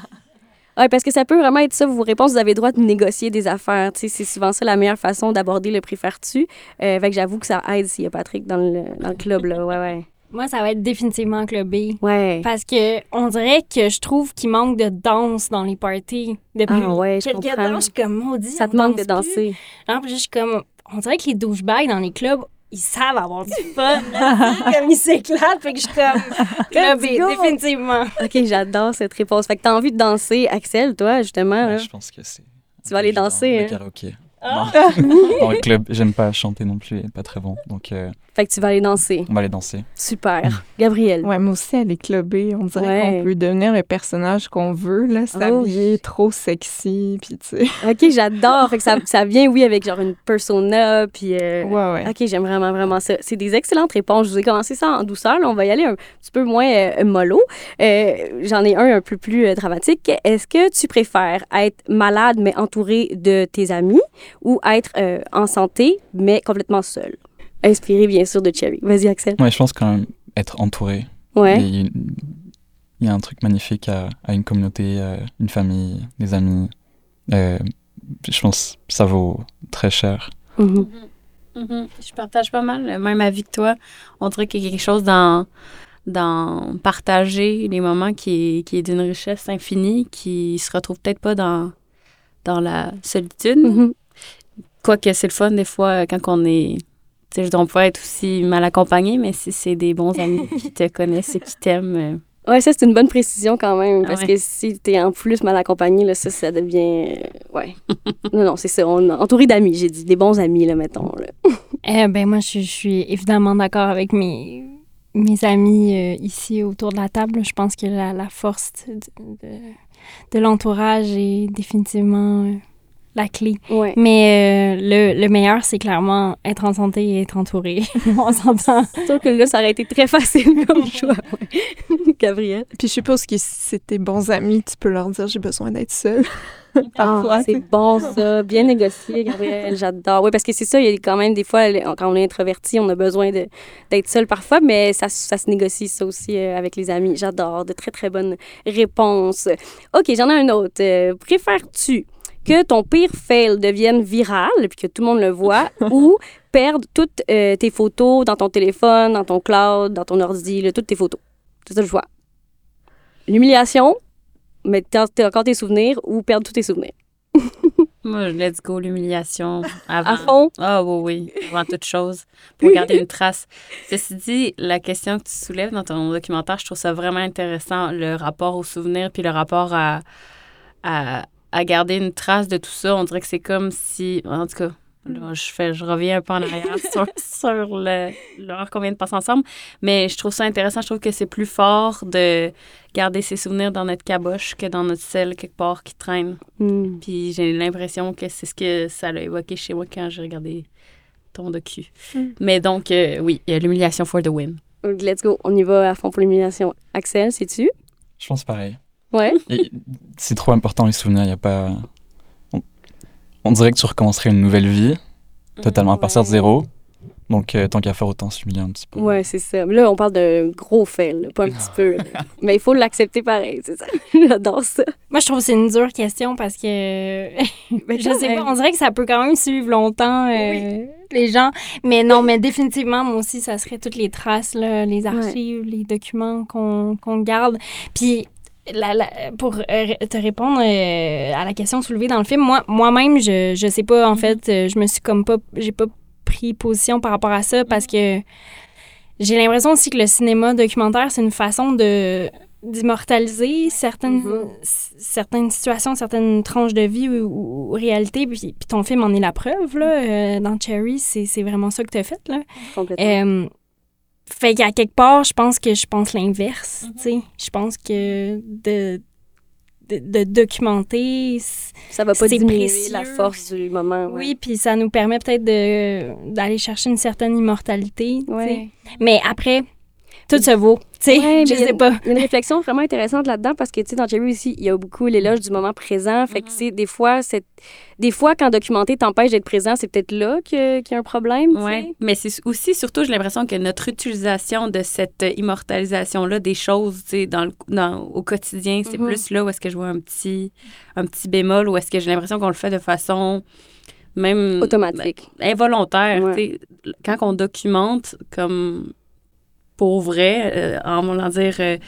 Ouais, parce que ça peut vraiment être ça, vos réponses, vous avez le droit de négocier des affaires. Tu sais, c'est souvent ça la meilleure façon d'aborder le préfères-tu. Euh, fait que j'avoue que ça aide s'il y a Patrick dans le, dans le club, là. Ouais, ouais. Moi, ça va être définitivement Club B. Ouais. Parce que on dirait que je trouve qu'il manque de danse dans les parties. Depuis Ah ouais, je quelques temps, je suis comme maudit. Ça te manque danse de plus. danser. Non, puis je suis comme. On dirait que les douchebags dans les clubs, ils savent avoir du fun. comme ils s'éclatent. Fait que je suis comme. Définitivement. OK, j'adore cette réponse. Fait que t'as envie de danser, Axel, toi, justement. Ouais, je pense que c'est. Tu vas aller danser, Le hein? karaoké. Ah. Non. Dans le club, j'aime pas chanter non plus, pas très bon. Donc, euh, Fait que tu vas aller danser. on va aller danser. Super. Gabriel. Ouais, moi aussi, elle est clubée. On dirait Ouais. qu'on peut devenir le personnage qu'on veut, là, s'habiller oui. trop sexy, puis tu sais. OK, j'adore. Fait que ça, ça vient, oui, avec genre une persona, puis... euh, Ouais, ouais. OK, j'aime vraiment, vraiment ça. C'est des excellentes réponses. Je vous ai commencé ça en douceur. Là, on va y aller un petit peu moins euh, mollo. Euh, J'en ai un un peu plus euh, dramatique. Est-ce que tu préfères être malade mais entouré de tes amis ou être euh, en santé mais complètement seul? Inspiré, bien sûr, de Cherry. Vas-y, Axel. Ouais, je pense quand même être entouré. Ouais. Il y a y un truc magnifique à, à une communauté, euh, une famille, des amis. Euh, je pense que ça vaut très cher. Mhm. Mhm. Je partage pas mal le même avis que toi. On dirait qu'il y a quelque chose dans, dans partager les moments qui est, qui est d'une richesse infinie, qui se retrouve peut-être pas dans, dans la solitude. Mhm. Quoique c'est le fun des fois quand on est. Tu sais, je veux dire, on peut être aussi mal accompagné, mais si c'est des bons amis qui te connaissent et qui t'aiment. euh, Ouais, ça, c'est une bonne précision quand même. Ah Parce ouais. que si t'es en plus mal accompagné, là, ça, ça devient. euh, ouais. non, non, c'est ça. On, entouré d'amis, j'ai dit. Des bons amis, là, mettons. Là. Eh ben moi, je, je suis évidemment d'accord avec mes, mes amis euh, ici autour de la table. Je pense que la, la force de, de, de l'entourage est définitivement euh, la clé. Ouais. Mais euh, le, le meilleur, c'est clairement être en santé et être entouré. On s'entend. C'est sûr que là, ça aurait été très facile comme choix. ouais. Gabriel. Puis je suppose que si c'est tes bons amis, tu peux leur dire j'ai besoin d'être seule. Parfois. Ah, c'est bon, ça. Bien négocié, Gabriel. J'adore. Oui, parce que c'est ça, il y a quand même des fois, quand on est introverti, on a besoin de- d'être seul parfois, mais ça, ça se négocie, ça aussi, euh, avec les amis. J'adore. De très, très bonnes réponses. OK, j'en ai un autre. Euh, Préfères-tu que ton pire fail devienne viral, puis que tout le monde le voit, ou perdre toutes euh, tes photos dans ton téléphone, dans ton cloud, dans ton ordi, là, toutes tes photos? C'est ça le choix. L'humiliation, mais t'as encore tes souvenirs, ou perdre tous tes souvenirs? Moi, let's go, l'humiliation. Avant. À fond? Ah oui, oui, avant toute chose, pour garder une trace. Ceci dit, la question que tu soulèves dans ton documentaire, je trouve ça vraiment intéressant, le rapport aux souvenirs, puis le rapport à, à, à garder une trace de tout ça. On dirait que c'est comme si, en tout cas, là, je, fais, je reviens un peu en arrière sur, sur le- l'heure qu'on vient de passer ensemble, mais je trouve ça intéressant. Je trouve que c'est plus fort de garder ses souvenirs dans notre caboche que dans notre selle quelque part qui traîne. Hmm. Puis j'ai l'impression que c'est ce que ça l'a évoqué chez moi quand j'ai regardé ton docu. Mais donc, euh, oui, il y a l'humiliation for the win. Let's go, on y va à fond pour l'humiliation. Axel, sais-tu? Je pense pareil. Ouais. C'est trop important les souvenirs. Il y a pas. On, on dirait que tu recommencerais une nouvelle vie, totalement à partir de zéro. Donc, euh, tant qu'à faire, autant s'humilier un petit peu. Ouais, c'est ça. Là, on parle de gros fail, pas un petit peu. Mais il faut l'accepter pareil, c'est ça. J'adore ça. Moi, je trouve que c'est une dure question parce que Mais je sais pas, on dirait que ça peut quand même suivre longtemps euh, les gens. Mais non, mais définitivement, moi aussi, ça serait toutes les traces, là, les archives, les documents qu'on qu'on garde. Puis, la- la- pour euh, te répondre euh, à la question soulevée dans le film, moi, moi-même, je, je sais pas, en fait, euh, je me suis comme pas, j'ai pas pris position par rapport à ça parce que j'ai l'impression aussi que le cinéma documentaire, c'est une façon de d'immortaliser certaines, Mhm. certaines situations, certaines tranches de vie ou, ou- réalités. Puis, puis ton film en est la preuve, là. euh, dans Cherry, c'est c'est vraiment ça que tu as fait, là. Complètement. Euh, Fait qu'à quelque part, je pense que je pense l'inverse, tu sais. Je pense que de, de, de documenter, Ça va pas diminuer précieux. la force du moment. ouais. oui, puis ça nous permet peut-être de d'aller chercher une certaine immortalité, tu sais. Ouais. Mais après, tout se vaut, tu sais. Ouais, je sais pas. Il y a une réflexion vraiment intéressante là-dedans parce que, tu sais, dans Jerry aussi, il y a beaucoup l'éloge du moment présent. Fait que, c'est des fois, c'est... des fois, quand documenter t'empêche d'être présent, c'est peut-être là que- qu'il y a un problème. tu sais. Oui, mais c'est aussi, surtout, j'ai l'impression que notre utilisation de cette euh, immortalisation-là des choses, tu sais, dans le, dans, au quotidien, c'est Mhm. plus là où est-ce que je vois un petit, un petit bémol, où est-ce que j'ai l'impression qu'on le fait de façon même Automatique. ben, involontaire. Ouais. tu sais. Quand on documente comme pour vrai, euh, en voulant dire, euh,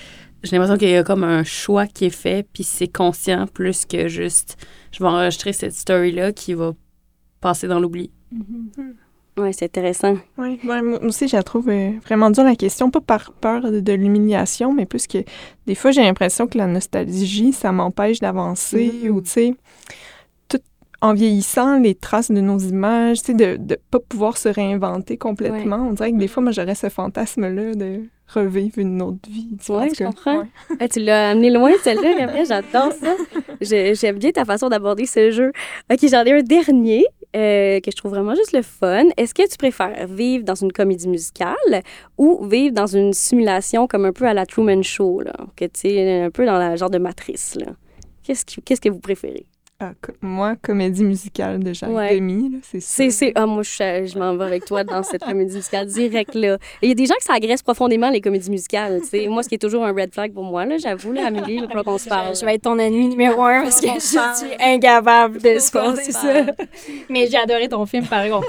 j'ai l'impression qu'il y a comme un choix qui est fait, puis c'est conscient plus que juste, je vais enregistrer cette story-là qui va passer dans l'oubli. Oui, c'est intéressant. Oui, ouais, moi aussi, je la trouve euh, vraiment dure la question, pas par peur de, de l'humiliation, mais plus que des fois, j'ai l'impression que la nostalgie, ça m'empêche d'avancer Mhm. ou, tu sais, en vieillissant, les traces de nos images, tu sais, de ne pas pouvoir se réinventer complètement. On dirait que des fois, moi, j'aurais ce fantasme-là de revivre une autre vie. tu vois, Ouais, je cas. comprends. Ouais. Ah, tu l'as amené loin, celle-là, Gabriel. J'adore ça. J'ai- J'aime bien ta façon d'aborder ce jeu. OK, j'en ai un dernier euh, que je trouve vraiment juste le fun. Est-ce que tu préfères vivre dans une comédie musicale ou vivre dans une simulation comme un peu à la Truman Show, là? Que tu sais, un peu dans la genre de matrice, là? Qu'est-ce qui- qu'est-ce que vous préférez? Ah, co- moi, comédie musicale de Jacques Ouais. Demy, là, c'est ça. C'est, c'est... Ah, moi, je, je m'en vais avec toi dans cette comédie musicale direct, là. Il y a des gens qui ça agresse profondément, les comédies musicales, tu sais. Moi, ce qui est toujours un red flag pour moi, là, j'avoue, là, Amélie, il falloir qu'on se parle? Je vais être ton ennemi numéro un parce que je suis incapable de supporter ça. Mais j'ai adoré ton film, par contre.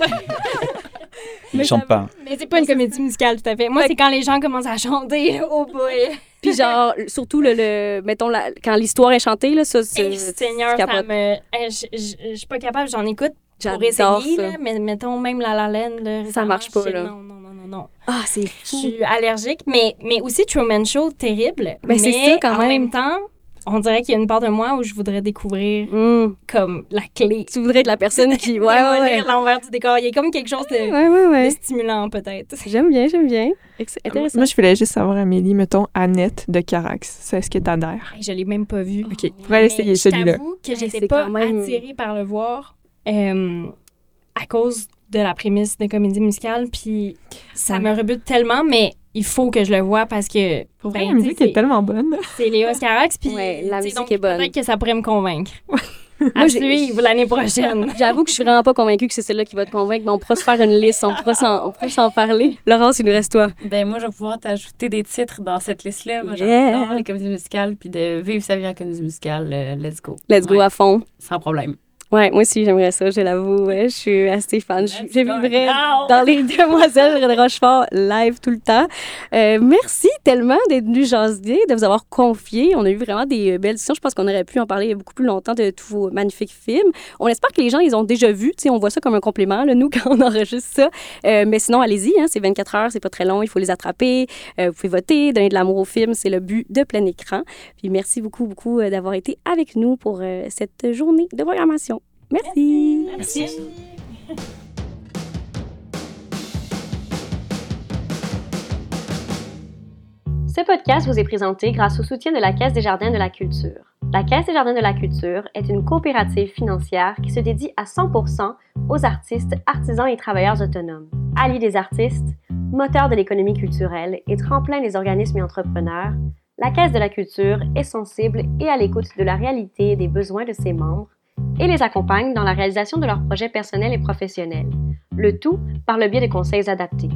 Il chante pas. Mais c'est pas une comédie musicale, tout à fait. Moi, c'est quand les gens commencent à chanter. Oh boy! Puis genre, surtout, le, le- mettons, la- quand l'histoire est chantée, là, ça, c'est... Seigneur, ça me. Je je- je suis pas capable, j'en écoute pour essayer, ça. là, mais mettons même La La Land. là, Ça marche pas, je- là. Non, non, non, non, non. Ah, c'est Je fou. suis allergique, mais, mais aussi Truman Show, terrible. Ben, c'est mais ça, quand en même. même temps, on dirait qu'il y a une part de moi où je voudrais découvrir Hum. comme la clé. Tu voudrais être la personne qui... Ouais, ouais, ouais. L'envers du décor. Il y a comme quelque chose de, Ouais, ouais, de ouais. stimulant, peut-être. J'aime bien, j'aime bien. Intéressant. Moi, je voulais juste savoir, Amélie, mettons, Annette de Carax. C'est est-ce que t'adhères? Je l'ai même pas vu. OK, on va essayer Mais celui-là. Je t'avoue que j'étais pas même- attirée par le voir euh, à cause de la prémisse de comédie musicale, puis ça Ouais. me rebute tellement, mais il faut que je le vois parce que Pour vrai, ben, la musique est c'est- tellement bonne. c'est Léo Carax, puis Ouais, la musique donc est bonne. Peut-être que ça pourrait me convaincre. Moi, à suivre l'année prochaine. J'avoue que je suis vraiment pas convaincue que c'est celle-là qui va te convaincre, mais on pourra se faire une liste, on pourra s'en, on pourra s'en parler. Laurence, il nous reste toi. Ben moi, je vais pouvoir t'ajouter des titres dans cette liste-là. Moi, Yeah. j'adore les comédies musicales, puis de vivre sa vie en comédie musicale, euh, let's go. Let's go à fond. Sans problème. Ouais, moi aussi, j'aimerais ça, je l'avoue. Ouais, je suis assez fan. Je, je now. dans les Demoiselles de Rochefort live tout le temps. Euh, merci tellement d'être venu jaser, de vous avoir confié. On a eu vraiment des euh, belles discussions. Je pense qu'on aurait pu en parler beaucoup plus longtemps de tous vos magnifiques films. On espère que les gens, ils ont déjà vu. Tu sais, on voit ça comme un complément, là, nous, quand on enregistre ça. Euh, mais sinon, allez-y. Hein, c'est 24 heures, c'est pas très long. Il faut les attraper. Euh, vous pouvez voter, donner de l'amour au film. C'est le but de plein écran. Puis merci beaucoup, beaucoup d'avoir été avec nous pour cette journée de programmation. Merci. Merci. Ce podcast vous est présenté grâce au soutien de la Caisse des Jardins de la Culture. La Caisse des Jardins de la Culture est une coopérative financière qui se dédie à 100% aux artistes, artisans et travailleurs autonomes. Alliés des artistes, moteur de l'économie culturelle et tremplin des organismes et entrepreneurs, la Caisse de la Culture est sensible et à l'écoute de la réalité et des besoins de ses membres et les accompagne dans la réalisation de leurs projets personnels et professionnels, le tout par le biais de conseils adaptés.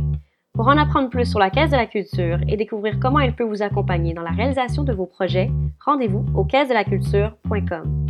Pour en apprendre plus sur la Caisse de la Culture et découvrir comment elle peut vous accompagner dans la réalisation de vos projets, rendez-vous au caisse-de-la-culture.com.